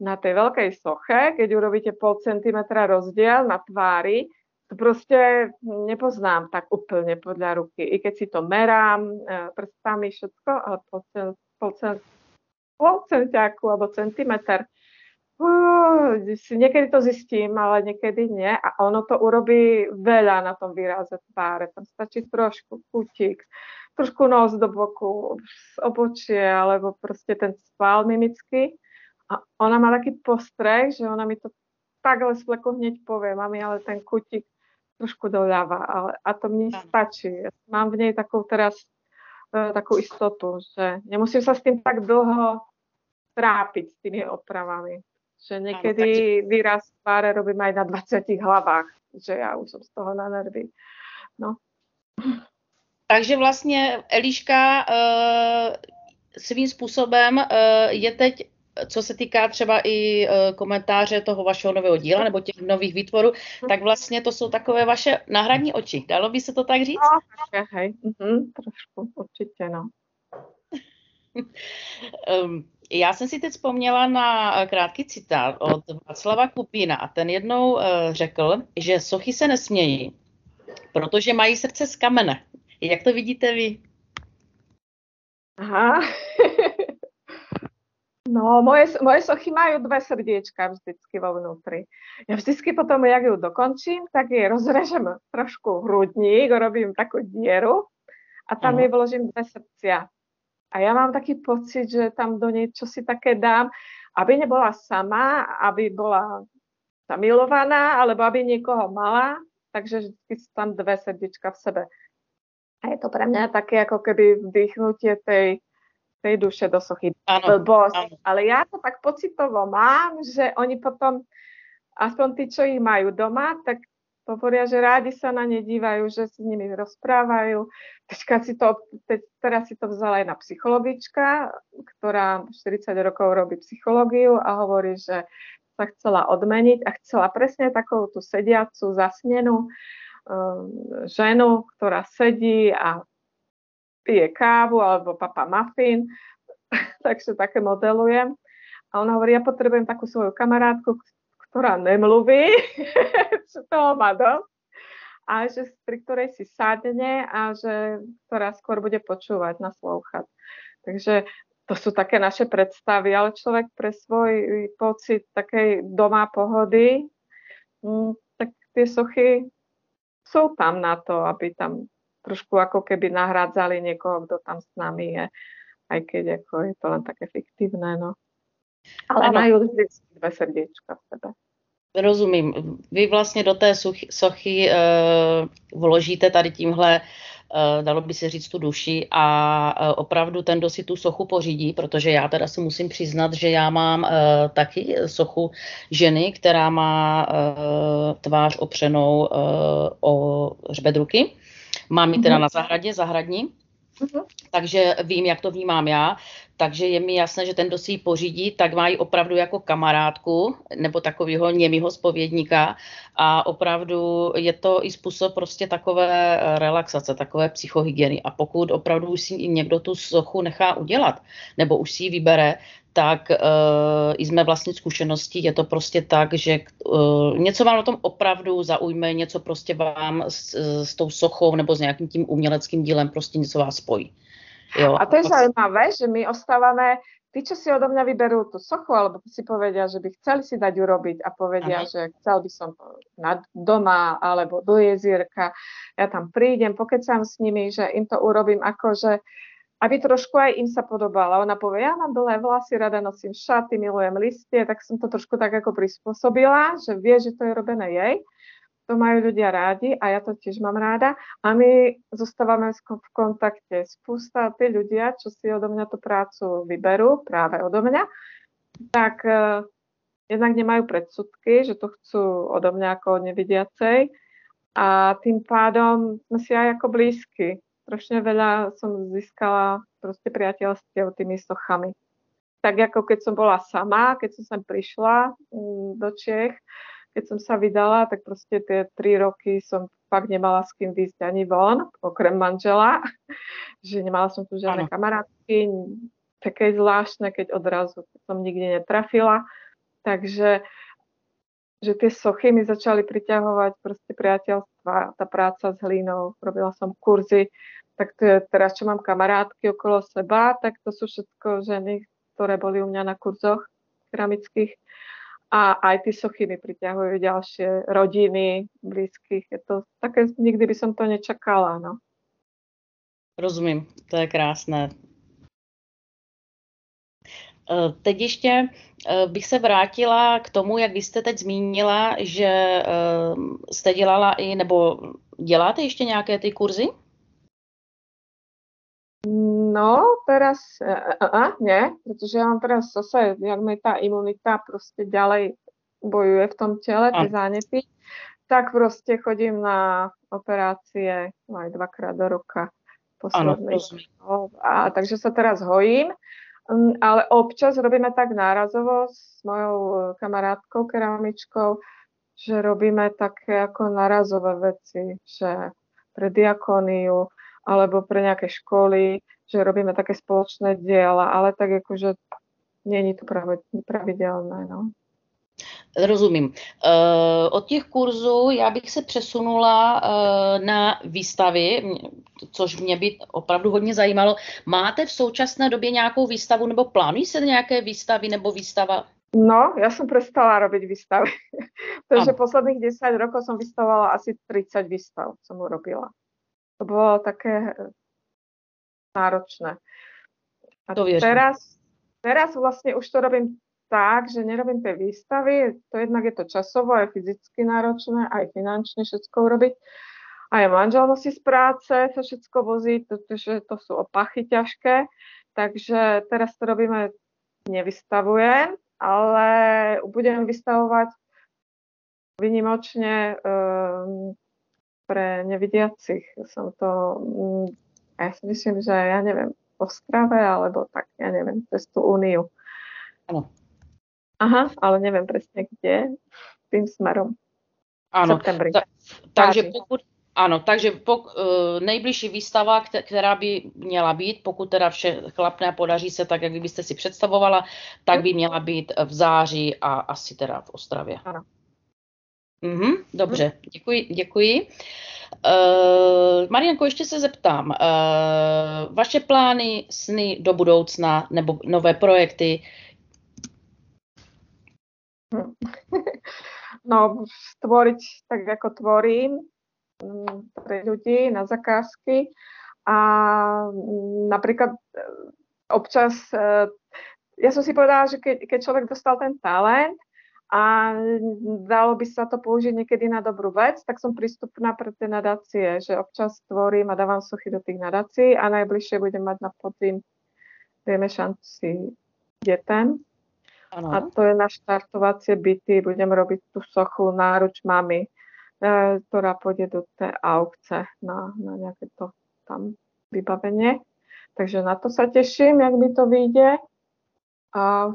na tej veľkej soche, keď urobíte pol centimetra rozdiel na tvári, to proste nepoznám tak úplne podľa ruky. I keď si to merám e, prstami všetko, ale pol, pol, pol centiáku alebo centimetr, niekedy to zistím, ale niekedy nie. A ono to urobí veľa na tom výraze tváre. Tam stačí trošku kutík, trošku nos do boku, z obočie, alebo proste ten sval mimický. A ona má taký postreh, že ona mi to takhle z fleku hneď povie, mami, ale ten kutík trošku doľava, ale a to mne stačí. Mám v nej takú teraz e, takú istotu, že nemusím sa s tým tak dlho trápiť s tými opravami. Že niekedy Áno, výraz tváre robím aj na 20 hlavách, že ja už som z toho na nervy. No. Takže vlastně Eliška uh, svým způsobem uh, je teď, co se týká třeba i uh, komentáře toho vašeho nového díla nebo těch nových výtvorů, tak vlastně to jsou takové vaše náhradní oči. Dalo by se to tak říct? No, hej, mm, trošku, určitě, no. já jsem si teď vzpomněla na krátký citát od Václava Kupína a ten jednou řekl, že sochy se nesmějí, protože mají srdce z kamene. Jak to vidíte vy? Aha. No, moje, moje sochy majú dve srdiečka vždycky vo vnútri. Ja vždycky potom, jak ju dokončím, tak jej rozrežem trošku hrudník, robím takú dieru a tam jej vložím dve srdcia. A ja mám taký pocit, že tam do nej si také dám, aby nebola sama, aby bola zamilovaná, alebo aby niekoho mala, takže vždy sú tam dve srdiečka v sebe. A je to pre mňa také ako keby vdýchnutie tej, tej duše do sochy. Áno, áno. Ale ja to tak pocitovo mám, že oni potom, aspoň tí, čo ich majú doma, tak hovoria, že rádi sa na ne dívajú, že si s nimi rozprávajú. Teďka si to, teď, teraz si to vzala jedna psychologička, ktorá 40 rokov robí psychológiu a hovorí, že sa chcela odmeniť a chcela presne takovú tú sediacu, zasnenú ženu, ktorá sedí a pije kávu alebo papa muffin, takže také modelujem. A on hovorí, ja potrebujem takú svoju kamarátku, ktorá nemluví, čo toho má dosť, a že, pri ktorej si sadne a že, ktorá skôr bude počúvať, naslúchať. Takže to sú také naše predstavy, ale človek pre svoj pocit takej doma pohody, mm, tak tie sochy sú tam na to, aby tam trošku ako keby nahrádzali niekoho, kto tam s nami je, aj keď ako je to len také fiktívne, no. Ale ano. majú vždy dve srdiečka v sebe. Rozumím. Vy vlastně do té sochy uh, vložíte tady tímhle dalo by se říct, tu duši a eh, opravdu ten, kdo si tu sochu pořídí, protože já teda si musím přiznat, že já mám eh, taky sochu ženy, která má tvář opřenou o hřbet ruky. Mám ji teda mhm. na zahradě, zahradní, Uh-huh. Takže vím, jak to vnímám já. Takže je mi jasné, že ten, kdo si ji pořídí, tak má ji opravdu jako kamarádku nebo takového němýho spovědníka a opravdu je to i způsob prostě takové relaxace, takové psychohygieny. A pokud opravdu už si někdo tu sochu nechá udělat nebo už si ji vybere, tak uh, i z mé vlastní zkušenosti je to prostě tak, že uh, něco vám na tom opravdu zaujme, něco prostě vám s, s tou sochou nebo s nějakým tím uměleckým dílem prostě něco vás spojí. Jo. A to je zaujímavé, že my ostávame, tí, čo si odo mňa vyberú tú sochu, alebo si povedia, že by chceli si dať urobiť a povedia, Aha. že chcel by som na doma alebo do jezierka, ja tam prídem, pokecám s nimi, že im to urobím ako, že aby trošku aj im sa podobala. Ona povie, ja mám dlhé vlasy, rada nosím šaty, milujem listie, tak som to trošku tak ako prispôsobila, že vie, že to je robené jej. To majú ľudia rádi a ja to tiež mám ráda. A my zostávame v kontakte. Spústa tí ľudia, čo si odo mňa tú prácu vyberú, práve odo mňa, tak uh, jednak nemajú predsudky, že to chcú odo mňa ako nevidiacej a tým pádom sme si aj ako blízky strašne veľa som získala proste priateľstiev tými sochami. Tak ako keď som bola sama, keď som sem prišla mm, do Čech, keď som sa vydala, tak proste tie tri roky som fakt nemala s kým výjsť ani von, okrem manžela, že nemala som tu žiadne ano. kamarátky, také zvláštne, keď odrazu som nikde netrafila. Takže že tie sochy mi začali priťahovať proste priateľstva, tá práca s hlínou, robila som kurzy, tak to je, teraz čo mám kamarátky okolo seba, tak to sú všetko ženy, ktoré boli u mňa na kurzoch keramických a aj tie sochy mi priťahujú ďalšie rodiny, blízkych. Je to také, nikdy by som to nečakala, no. Rozumím, to je krásné. Eh, teď ještě eh, bych se vrátila k tomu, jak vy jste teď zmínila, že eh, jste dělala i, nebo děláte ještě nějaké ty kurzy? No, teraz a, a, nie, pretože ja mám teraz zase, jak mi tá imunita proste ďalej bojuje v tom tele, tie zánety, tak proste chodím na operácie aj dvakrát do roka posledných. A takže sa teraz hojím. Mm, ale občas robíme tak nárazovo s mojou e, kamarátkou, keramičkou, že robíme také ako nárazové veci, že pre diakoniu alebo pre nejaké školy, že robíme také spoločné diela, ale tak akože není to pravidelné. No. Rozumím. Uh, od těch kurzů já bych se přesunula uh, na výstavy, což mě by opravdu hodně zajímalo. Máte v současné době nějakou výstavu nebo plánují se nějaké výstavy nebo výstava? No, ja som prestala robiť výstavy. Takže posledných 10 rokov som vystavovala asi 30 výstav, som urobila. To bolo také eh, náročné. A to teraz, teraz vlastne už to robím tak, že nerobím tie výstavy, to jednak je to časovo, aj fyzicky náročné, aj finančne všetko urobiť. Aj manžel musí z práce sa všetko vozí, pretože to sú opachy ťažké. Takže teraz to robíme, nevystavujem, ale budem vystavovať vynimočne um, pre nevidiacich. Som to, um, ja si myslím, že ja neviem, v Ostrave, alebo tak, ja neviem, cez tú úniu. Ano. Aha, ale neviem presne kde, tým smerom. Áno, ta, takže pokud, Ano, takže pok, uh, nejbližší výstava, která by měla být, pokud teda vše chlapné a podaří se tak, jak byste si představovala, tak by měla být v září a asi teda v Ostravě. Ano. Mhm, dobře, děkuji. děkuji. Uh, Marianko, ještě se zeptám. Uh, vaše plány, sny do budoucna nebo nové projekty? No, stvoriť tak, ako tvorím mm, pre ľudí na zakázky a mm, napríklad e, občas, e, ja som si povedala, že keď, keď človek dostal ten talent, a dalo by sa to použiť niekedy na dobrú vec, tak som prístupná pre tie nadácie, že občas tvorím a dávam sochy do tých nadácií a najbližšie budem mať na podzim vieme šanci detem. A to je na štartovacie byty. Budem robiť tú sochu náruč mamy, e, ktorá pôjde do tej aukce na, na nejaké to tam vybavenie. Takže na to sa teším, jak mi to vyjde. A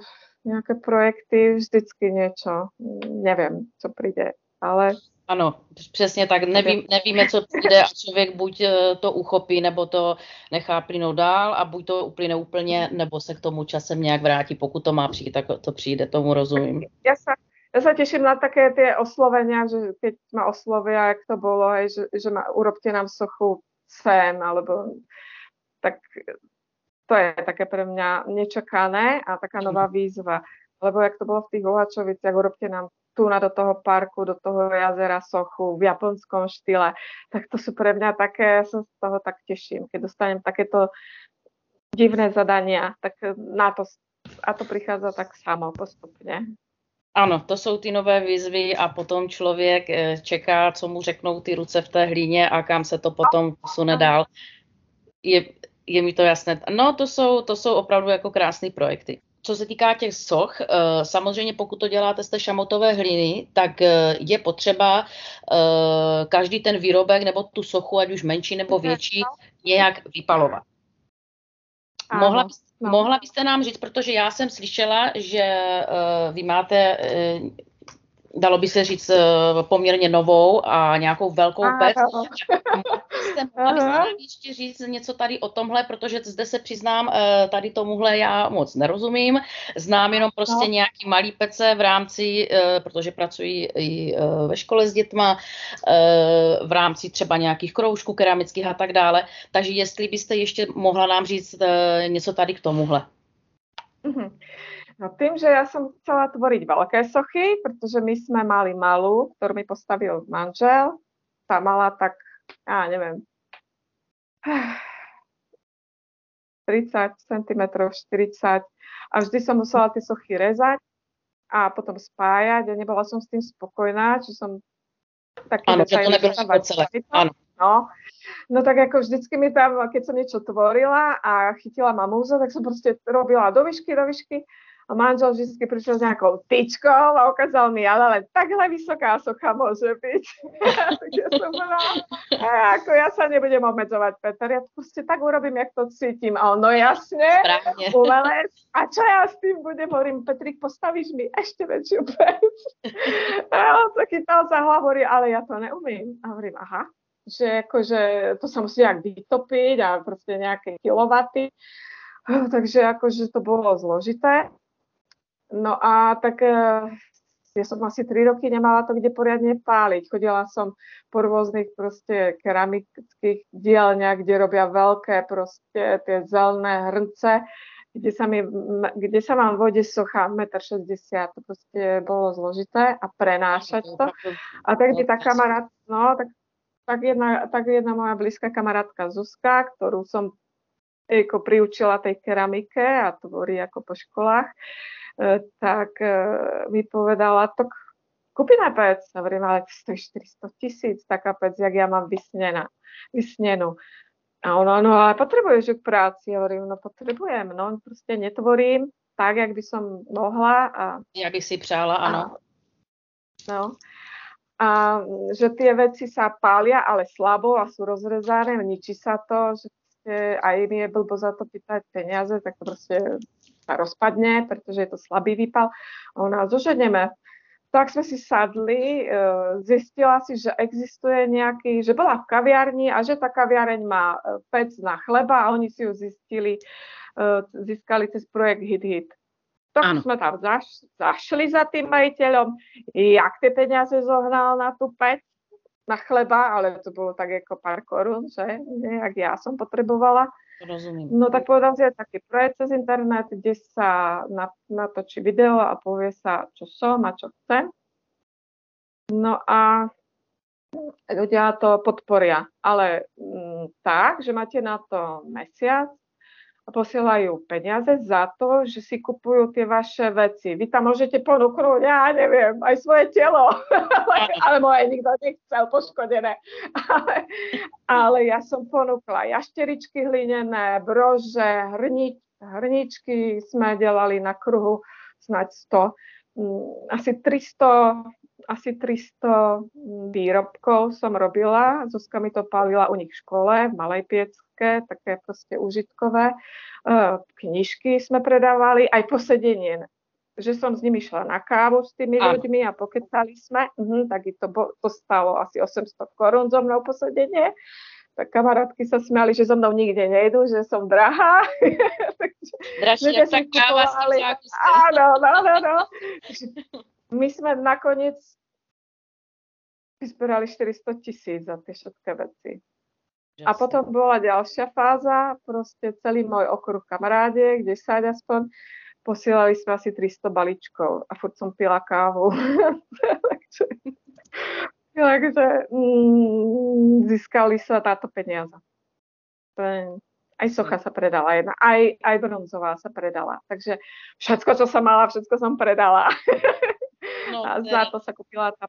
nejaké projekty, vždycky niečo, neviem, co príde, ale... Ano, přesně tak. Nevím, nevíme, co přijde a člověk buď eh, to uchopí, nebo to nechá plynout dál a buď to uplyne úplně, nebo se k tomu časem nějak vrátí. Pokud to má přijít, tak to přijde, tomu rozumím. Ja sa, ja sa teším na také tie oslovenia, že keď ma oslovia, jak to bolo, hej, že, že ma, urobte nám sochu sen, alebo tak to je také pre mňa nečakané a taká nová výzva. Lebo jak to bolo v tých Ohačoviciach, urobte nám tu na do toho parku, do toho jazera sochu v japonskom štýle, tak to sú pre mňa také, ja sa z toho tak teším, keď dostanem takéto divné zadania, tak na to, a to prichádza tak samo postupne. Ano, to jsou ty nové výzvy a potom člověk eh, čeká, co mu řeknou ty ruce v té hlíně a kam se to potom posune dál. Je, je mi to jasné. No, to jsou, to jsou opravdu jako krásné projekty. Co se týká těch soch, eh, samozřejmě pokud to děláte z té šamotové hliny, tak eh, je potřeba eh, každý ten výrobek nebo tu sochu, ať už menší nebo větší, nějak vypalovat. Mohla, no. mohla byste nám říct, protože já jsem slyšela, že vy máte dalo by se říct, eh, poměrně novou a nějakou velkou pec. Mohla byste nám ještě říct něco tady o tomhle, protože zde se přiznám, eh, tady tomuhle já moc nerozumím. Znám jenom prostě no. nějaký malý pece v rámci, eh, protože pracuji i ve škole s dětma, v rámci třeba nějakých kroužků keramických a tak dále. Takže jestli byste ještě mohla nám říct něco tady k tomuhle. Mm-hmm. No tým, že ja som chcela tvoriť veľké sochy, pretože my sme mali malú, ktorú mi postavil manžel. Tá mala tak, ja neviem, 30 cm, 40 a vždy som musela tie sochy rezať a potom spájať a nebola som s tým spokojná, či som taký Áno, to nebylo celé. Áno. No, no tak ako vždycky mi tam, keď som niečo tvorila a chytila mamúza, tak som proste robila do výšky, do výšky a manžel vždy prišiel s nejakou tyčkou a ukázal mi, ale len takhle vysoká socha môže byť. tak ja som povedala, ako ja sa nebudem obmedzovať, Peter, ja proste tak urobím, jak to cítim. A on, no jasne, umelec. A čo ja s tým budem? Hovorím, Petrik, postavíš mi ešte väčšiu pec. a on sa chytal za hlavu, ale ja to neumím. A hovorím, aha, že akože to sa musí nejak vytopiť a proste nejaké kilowaty. Takže akože to bolo zložité. No a tak eh, ja som asi 3 roky nemala to kde poriadne páliť. Chodila som po rôznych proste keramických dielňach, kde robia veľké proste tie zelené hrnce, kde sa, mi, kde sa vám vode socha 1,60 m. To proste bolo zložité a prenášať to. A tak by tá kamarát, no, tak, tak, jedna, tak jedna moja blízka kamarátka Zuzka, ktorú som ako priučila tej keramike a tvorí ako po školách, E, tak e, mi povedala, to kúpi na pec. Hovorím, ale stojí 400 tisíc taká pec, jak ja mám vysnená, vysnenú. A ono, no ale potrebuješ ju k práci. Hovorím, no potrebujem, no proste netvorím tak, jak by som mohla. A, jak by si přála, ano. A, no. A že tie veci sa pália, ale slabo a sú rozrezané, ničí sa to, že aj mi je blbo za to pýtať peniaze, tak to proste sa rozpadne, pretože je to slabý výpal. Ona zoženeme. tak sme si sadli, e, zistila si, že existuje nejaký, že bola v kaviarni a že tá kaviareň má e, pec na chleba a oni si ju zistili, e, získali cez projekt Hit Hit. Tak ano. sme tam zaš, zašli za tým majiteľom, jak tie peniaze zohnal na tú pec, na chleba, ale to bolo tak ako pár korún, že nejak ja som potrebovala. Rozumím. No tak povedal si aj taký projekt cez internet, kde sa natočí video a povie sa, čo som a čo chcem. No a ľudia to podporia, ale m, mm, tak, že máte na to mesiac posielajú peniaze za to, že si kupujú tie vaše veci. Vy tam môžete ponúknuť, ja neviem, aj svoje telo, ale moje nikto nechcel poškodené. Ale, ale ja som ponúkla jašteričky hlinené, brože, hrni, hrničky sme delali na kruhu, snať 100, mm, asi 300 asi 300 výrobkov som robila. Zuzka mi to palila u nich v škole, v Malej Piecke, také proste užitkové. E, knižky sme predávali, aj posedenie že som s nimi šla na kávu s tými ano. ľuďmi a pokecali sme, mhm, tak to, to stalo asi 800 korún zo mnou posedenie. Tak kamarátky sa smiali, že so mnou nikde nejdu, že som drahá. Dražšia sa káva s Áno, no, no, no. My sme nakoniec vyzberali 400 tisíc za tie všetké veci. Jasne. A potom bola ďalšia fáza, proste celý môj okruh kamaráde, kde sa aspoň, posielali sme asi 300 balíčkov a furt som pila kávu. takže takže mm, získali sa táto peniaze. Aj socha sa predala jedna, aj, aj bronzová sa predala. Takže všetko, čo som mala, všetko som predala. No, a za to sa kúpila tá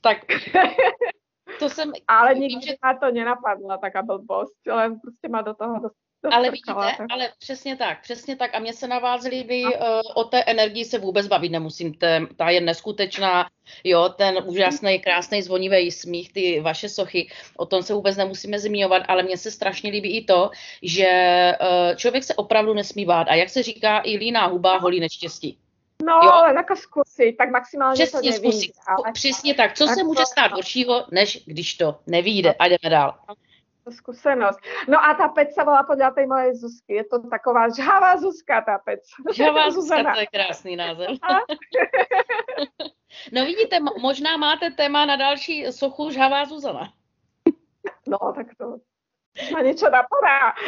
tak to jsem... Ale nikdy že... ma to nenapadla, taká blbosť, len prostě ma do toho dost ale vidíte, ale přesně tak, přesně tak. A mně se na vás líbí, uh, o té energii se vůbec bavit nemusím, Té, ta je neskutečná, jo, ten úžasný, krásný, zvonivý smích, ty vaše sochy, o tom se vůbec nemusíme zmiňovat, ale mně se strašně líbí i to, že uh, člověk se opravdu nesmí bát. A jak se říká, i líná huba holí neštěstí. No, jo? ale jako zkusit, tak maximálně Přesně to nevíde. Zkusit. Ale... Přesně tak. Co tak se může stát horšího, než když to nevíde? A jdeme dál. To skúsenosť. No a tá pec sa volá podľa tej mojej Zuzky. Je to taková žhavá Zuzka, tá pec. Žhavá Zuzka, to je krásný název. no vidíte, možná máte téma na další sochu Žhavá Zuzana. No, tak to ma niečo napadá.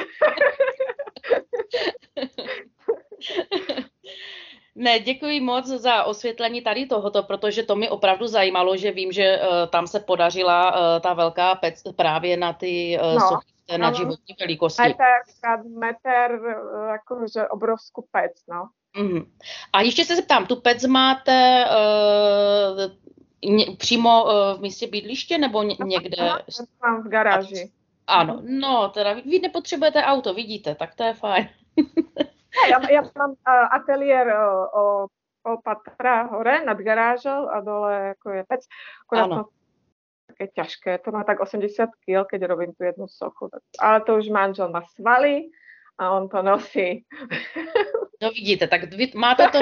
Ne, děkuji moc za osvětlení tady tohoto, protože to mi opravdu zajímalo, že vím, že uh, tam se podařila uh, ta velká pec právě na ty uh, no, na životní velikosti. Meter, meter, jakože obrovskou pec, no. Mm. A ještě se zeptám, tu pec máte uh, přímo uh, v místě bydliště nebo ně, někde? Mám v garáži. Ano, no, teda vy nepotřebujete auto, vidíte, tak to je fajn. Ja, ja mám ateliér o, o patra hore nad garážou a dole ako je pec. Akurát to také ťažké. To má tak 80 kg, keď robím tu jednu sochu. Ale to už manžel má svaly a on to nosí. No vidíte, tak vy máte to,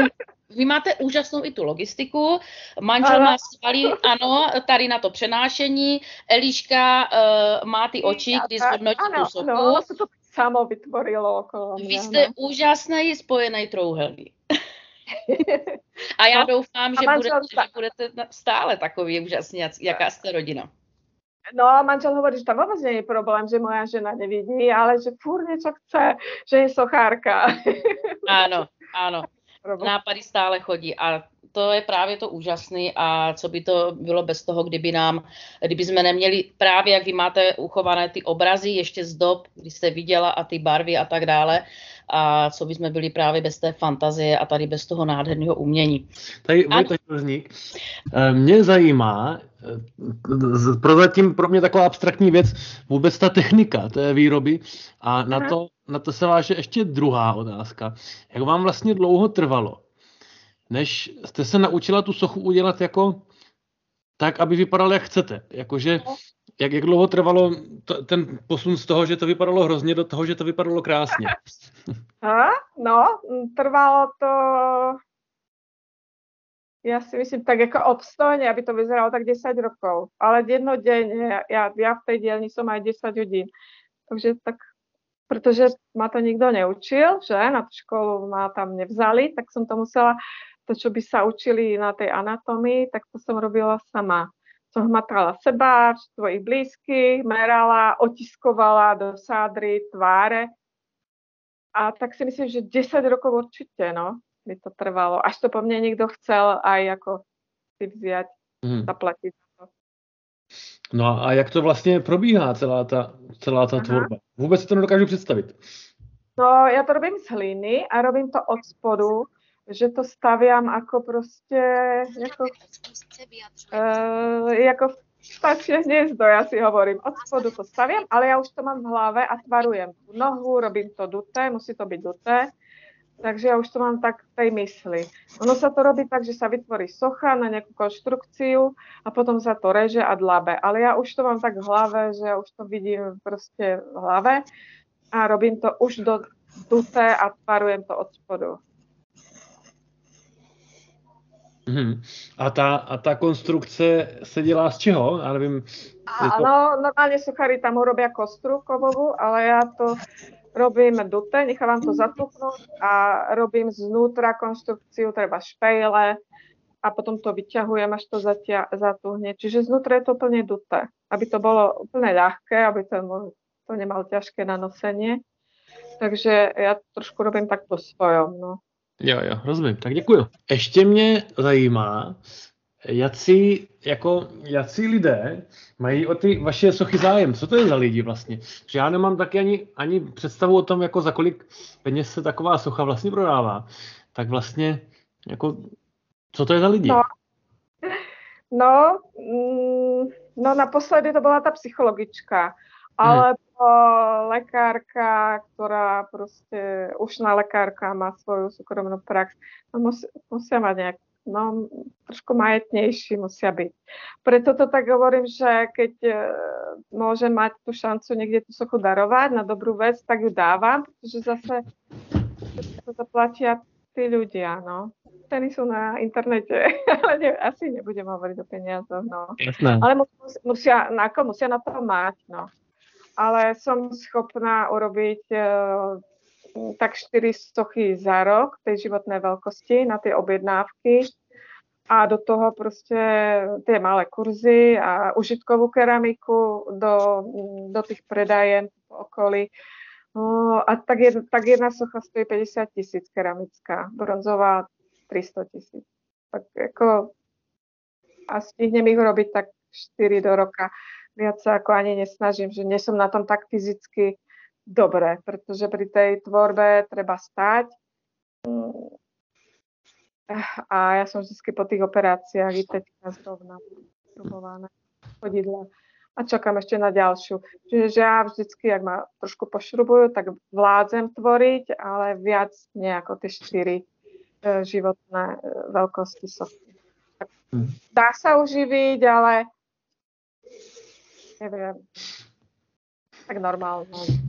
vy máte úžasnou i tu logistiku, manžel má svaly, ano, tady na to přenášení, Eliška uh, má ty oči, kdy zhodnotí tu sochu. Ano, to samo vytvorilo okolo mě. Vy jste úžasný spojený trouhelník. A já no, doufám, že, budete, že budete stále takový úžasný, jaká jste rodina. No a manžel hovorí, že tam vôbec nie je problém, že moja žena nevidí, ale že fúr niečo chce, že je sochárka. Áno, áno. Nápady stále chodí a to je právě to úžasné a co by to bylo bez toho, kdyby nám, kdyby jsme neměli právě, jak vy máte uchované ty obrazy ještě z dob, kdy jste viděla a ty barvy a tak dále, a co by jsme byli právě bez té fantazie a tady bez toho nádherného umění. Tady Vojta Žužník. Eh, mě zajímá, eh, prozatím pro mě taková abstraktní věc, vůbec ta technika té výroby a na to, na to se váže ještě druhá otázka. Jak vám vlastně dlouho trvalo, než jste se naučila tu sochu udělat jako tak, aby vypadalo jak chcete. Jakože, jak, jak dlouho trvalo to, ten posun z toho, že to vypadalo hrozně, do toho, že to vypadalo krásně? A, no, trvalo to ja si myslím tak ako obstojne, aby to vyzeralo tak 10 rokov. Ale dennodenne, ja, ja v tej dielni som aj 10 hodín. Takže tak, pretože ma to nikto neučil, že na tú školu ma tam nevzali, tak som to musela, to čo by sa učili na tej anatomii, tak to som robila sama. Som hmatala seba, svojich blízkych, merala, otiskovala do sádry, tváre. A tak si myslím, že 10 rokov určite, no by to trvalo. Až to po mne niekto chcel aj ako si vziať, mm. zaplatiť. No a jak to vlastně probíhá celá ta, celá ta tvorba? Vůbec si to nedokážu představit. No, ja to robím z hliny a robím to od spodu, že to staviam ako proste, ako, uh, ako vtáčie hniezdo, ja si hovorím. Od spodu to staviam, ale ja už to mám v hlave a tvarujem tú nohu, robím to duté, musí to byť duté Takže ja už to mám tak v tej mysli. Ono sa to robí tak, že sa vytvorí socha na nejakú konštrukciu a potom sa to reže a dlabe. Ale ja už to mám tak v hlave, že ja už to vidím proste v hlave a robím to už do duté a tvarujem to od spodu. Hmm. A, ta, a ta konstrukce se dělá z čeho? Já nevím. Áno, to... normálne suchári tam urobia kostru kovovú, ale ja to robím duté, nechávam to zatuknúť a robím znútra konštrukciu, treba špejle a potom to vyťahujem, až to zatia, zatuhne. Čiže znútra je to úplne duté, aby to bolo úplne ľahké, aby to, to nemal ťažké na nosenie. Takže ja trošku robím tak po svojom. No. Jo, jo, rozumím. Tak děkuji. Ještě mě zajímá, jací, jako, jací lidé mají o ty vaše sochy zájem? Co to je za lidi vlastně? Že já nemám taky ani, ani představu o tom, jako za kolik peněz se taková socha vlastně prodává. Tak vlastně, jako, co to je za lidi? No, no, mm, no naposledy to byla ta psychologička, ale hmm. lekárka, ktorá proste, ušná lekárka má svoju súkromnú prax, no musí, musia mať nejak no, trošku majetnejší musia byť. Preto to tak hovorím, že keď e, môžem mať tú šancu niekde tú sochu darovať na dobrú vec, tak ju dávam, pretože zase to zaplatia tí ľudia, no. Ceny sú na internete, ale ne, asi nebudem hovoriť o peniazoch, no. Jasné. Ale musia, ako, musia na to mať, no. Ale som schopná urobiť e, tak 4 sochy za rok tej životnej veľkosti na tie objednávky a do toho proste tie malé kurzy a užitkovú keramiku do, do tých predajen po okolí. A tak, jedna, tak jedna socha stojí 50 tisíc keramická, bronzová 300 tisíc. Tak ako a stihnem ich robiť tak 4 do roka. Viac sa ako ani nesnažím, že nie som na tom tak fyzicky dobre, pretože pri tej tvorbe treba stať. A ja som vždy po tých operáciách i teďka zrovna šrubované chodidla a čakám ešte na ďalšiu. Čiže ja vždycky, ak ma trošku pošrubujú, tak vládzem tvoriť, ale viac nie ako tie štyri e, životné e, veľkosti sochy. Hm. Dá sa uživiť, ale neviem, tak normálne.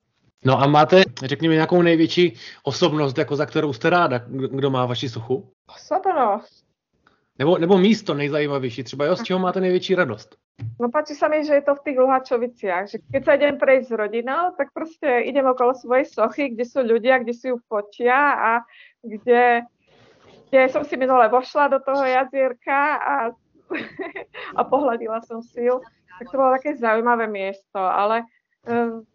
No a máte, řekněme, nějakou největší osobnost, jako za kterou jste ráda, kdo má vaši suchu? Osobnost? Nebo, nebo místo nejzajímavější, třeba jo, z čeho máte největší radost? No páči sa mi, že je to v tých Luhačoviciach, že keď sa idem prejsť s rodinou, tak proste idem okolo svojej sochy, kde sú ľudia, kde si ju fotia a kde, kde som si minule vošla do toho jazierka a, a pohľadila som si ju. Tak to bolo také zaujímavé miesto, ale um,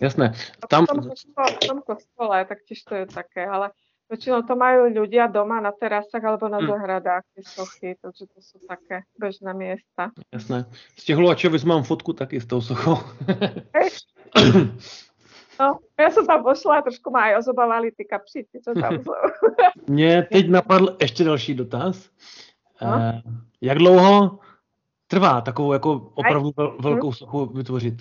Jasné. Tam... V tom, kostole, v tom kostole, tak tiež to je také, ale väčšinou to majú ľudia doma na terasách alebo na hmm. zahradách, tie sochy, takže to sú také bežné miesta. Jasné. Z těch Luačovic mám fotku taky s tou sochou. No, ja som tam pošla a trošku ma aj ozobávali ty kapříci, co tam sú. Mně teď napadl ještě další dotaz. No? Eh, jak dlouho trvá takovou jako opravdu velkou sochu vytvořit?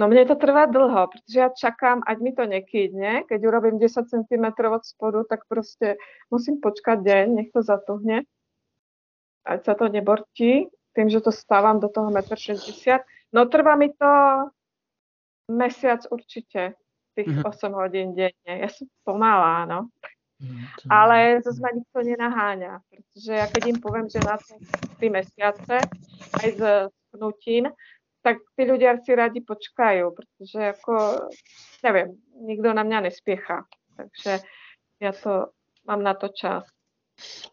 No mne to trvá dlho, pretože ja čakám, ať mi to nekýdne. Keď urobím 10 cm od spodu, tak proste musím počkať deň, nech to zatuhne. Ať sa to nebortí, tým, že to stávam do toho 1,60 m. No trvá mi to mesiac určite, tých mm-hmm. 8 hodín denne. Ja som pomalá, no. ale zase ma nikto nenaháňa, pretože ja keď im poviem, že na to 3 mesiace aj s schnutím, tak tí ľudia si radi počkajú, pretože ako, neviem, nikto na mňa nespiecha. Takže ja to mám na to čas.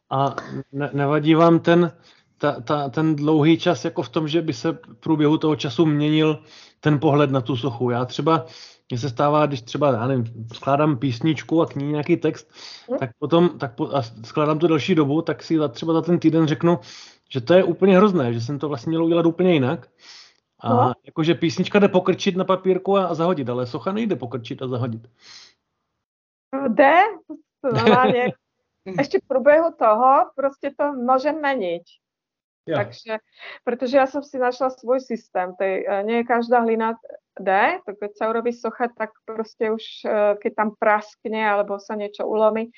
A ne, nevadí vám ten, ta, ta, ten dlouhý čas jako v tom, že by se v průběhu toho času měnil ten pohled na tu sochu. Já třeba, mně se stává, když třeba, já nevím, skládám písničku a k ní nějaký text, hmm. tak potom, tak po, a skládám to další dobu, tak si za, třeba za ten týden řeknu, že to je úplně hrozné, že jsem to vlastně měl udělat úplně jinak. A no. jakože písnička jde pokrčit na papírku a, a zahodit, ale socha nejde pokrčit a zahodit. Jde, normálně. Ešte v průběhu toho prostě to môžem meniť. Ja. Takže, pretože ja som si našla svoj systém. Tej, e, nie každá hlina D, to keď sa urobí socha, tak proste už, e, keď tam praskne alebo sa niečo ulomí,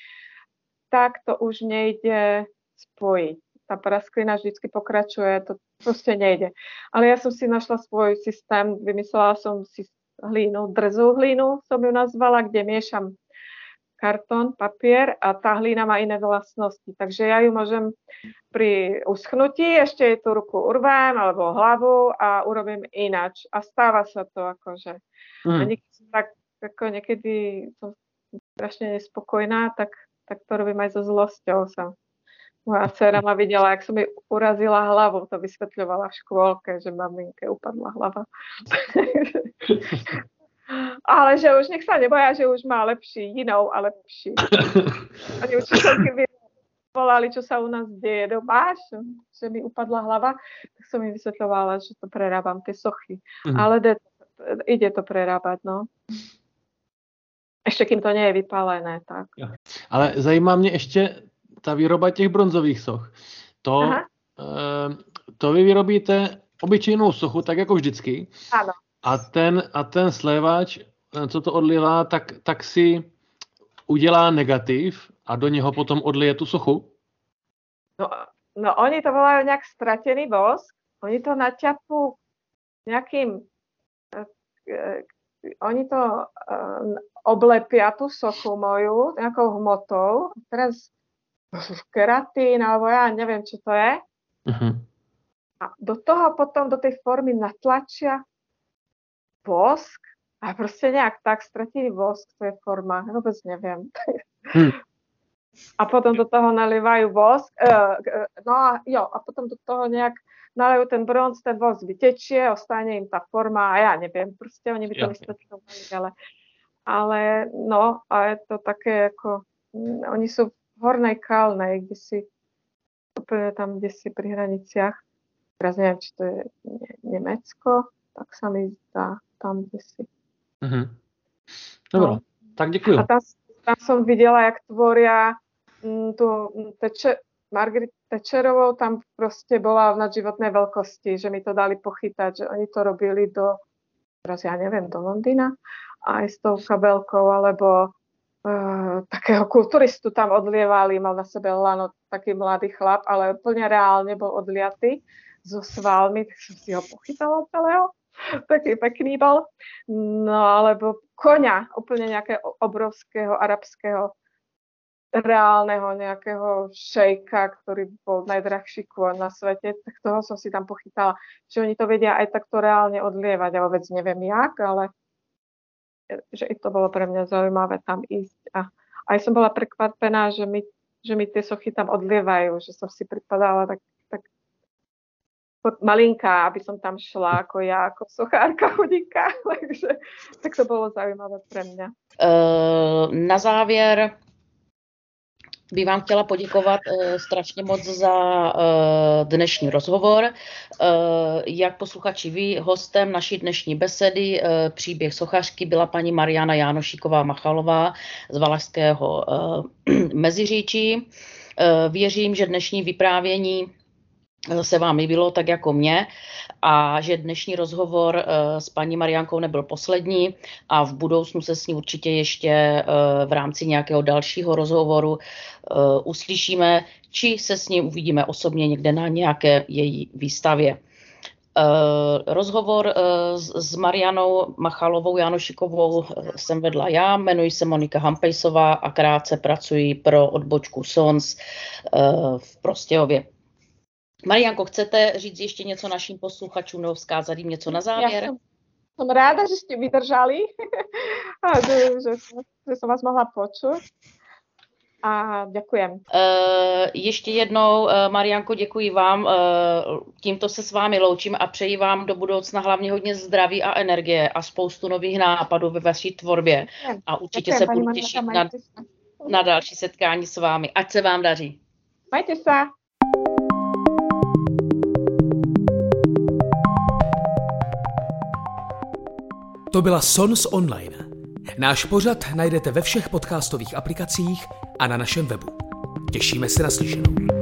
tak to už nejde spojiť. Tá prasklina vždycky pokračuje, to proste nejde. Ale ja som si našla svoj systém, vymyslela som si hlínu, drzú hlínu som ju nazvala, kde miešam kartón, papier a tá hlína má iné vlastnosti. Takže ja ju môžem pri uschnutí ešte jej tú ruku urvem alebo hlavu a urobím inač. A stáva sa to akože. Mm. A niekedy, tak, ako niekedy som strašne nespokojná, tak, tak to robím aj so zlosťou. Sa. Moja dcera ma videla, jak som jej urazila hlavu, to vysvetľovala v škôlke, že maminke upadla hlava. ale že už nech sa neboja, že už má lepší, inou a lepší. Oni učiteľky volali, čo sa u nás deje doma, že, že mi upadla hlava, tak som im vysvetľovala, že to prerábam, tie sochy. Mm. Ale de, ide to prerábať, no. Ještě kým to nie je vypálené, tak. Ale zajímá mě ještě ta výroba těch bronzových soch. To, e, to vy vyrobíte obyčejnou sochu, tak jako vždycky. Ano. A ten, a ten slévač, eh, co to odlivá, tak, tak si udělá negativ a do něho potom odlije tu sochu? No, no oni to volajú nejak stratený vosk. Oni to naťapú nejakým... Uh, uh, oni to uh, oblepia tú sochu moju nejakou hmotou. Teraz keratín, alebo ja neviem, čo to je. Uh-huh. A do toho potom, do tej formy natlačia vosk a proste nejak tak stratili vosk, to je forma, vôbec neviem. Hm. A potom do toho nalievajú vosk, uh, no a jo, a potom do toho nejak nalejú ten bronz, ten vosk vytečie, ostane im tá forma a ja neviem, proste oni by to vysvetľovali, ale, ale no, a je to také ako, oni sú hornej kalnej, kde si úplne tam, kde si pri hraniciach, teraz neviem, či to je Nemecko, tak sa mi zdá, tam, kde si. Mm-hmm. Dobre, no. tak ďakujem. A tam, tam som videla, jak tvoria m, mm, tu mm, teče, Margaret Tečerovou, tam proste bola v nadživotnej veľkosti, že mi to dali pochytať, že oni to robili do, teraz ja neviem, do Londýna, aj s tou kabelkou, alebo uh, takého kulturistu tam odlievali, mal na sebe lano taký mladý chlap, ale úplne reálne bol odliatý so svalmi, tak som si ho pochytala celého. taký pekný bol. No alebo koňa, úplne nejakého obrovského arabského reálneho nejakého šejka, ktorý bol najdrahší kôň na svete, tak toho som si tam pochytala, že oni to vedia aj takto reálne odlievať. Ja vôbec neviem jak, ale že i to bolo pre mňa zaujímavé tam ísť. A aj som bola prekvapená, že mi, že mi tie sochy tam odlievajú, že som si pripadala tak malinká, aby som tam šla ako ja, ako sochárka chodíka, takže tak to bylo zajímavé pro mě. Na závěr bych vám chtěla poděkovat uh, strašně moc za uh, dnešní rozhovor. Uh, jak posluchači ví, hostem naší dnešní besedy uh, příběh sochařky byla paní Mariana Jánošíková Machalová z Valašského uh, Meziříčí. Uh, věřím, že dnešní vyprávění se vám líbilo tak jako mě a že dnešní rozhovor eh, s paní Mariankou nebyl poslední a v budoucnu se s ní určitě ještě eh, v rámci nějakého dalšího rozhovoru eh, uslyšíme, či se s ní uvidíme osobně někde na nějaké její výstavě. rozhovor s, Marianou Machalovou Janošikovou jsem vedla já, jmenuji se Monika Hampejsová a krátce pracuji pro odbočku SONS v Prostějově. Marianko, chcete říct ještě něco našim posluchačům nebo vzkázat jim něco na závěr? Já jsem, jsem ráda, že jste vydržali, že, že, že jsem vás mohla počuť a děkujem. Uh, ještě jednou, uh, Marianko, děkuji vám. Uh, tímto se s vámi loučím a přeji vám do budoucna hlavně hodně zdraví a energie a spoustu nových nápadů ve vaší tvorbě. A určitě děkujem, se budu těšit na, na další setkání s vámi. Ať se vám daří. Majte se. To byla Sons Online. Náš pořad najdete ve všech podcastových aplikacích a na našem webu. Těšíme se na slyšenou.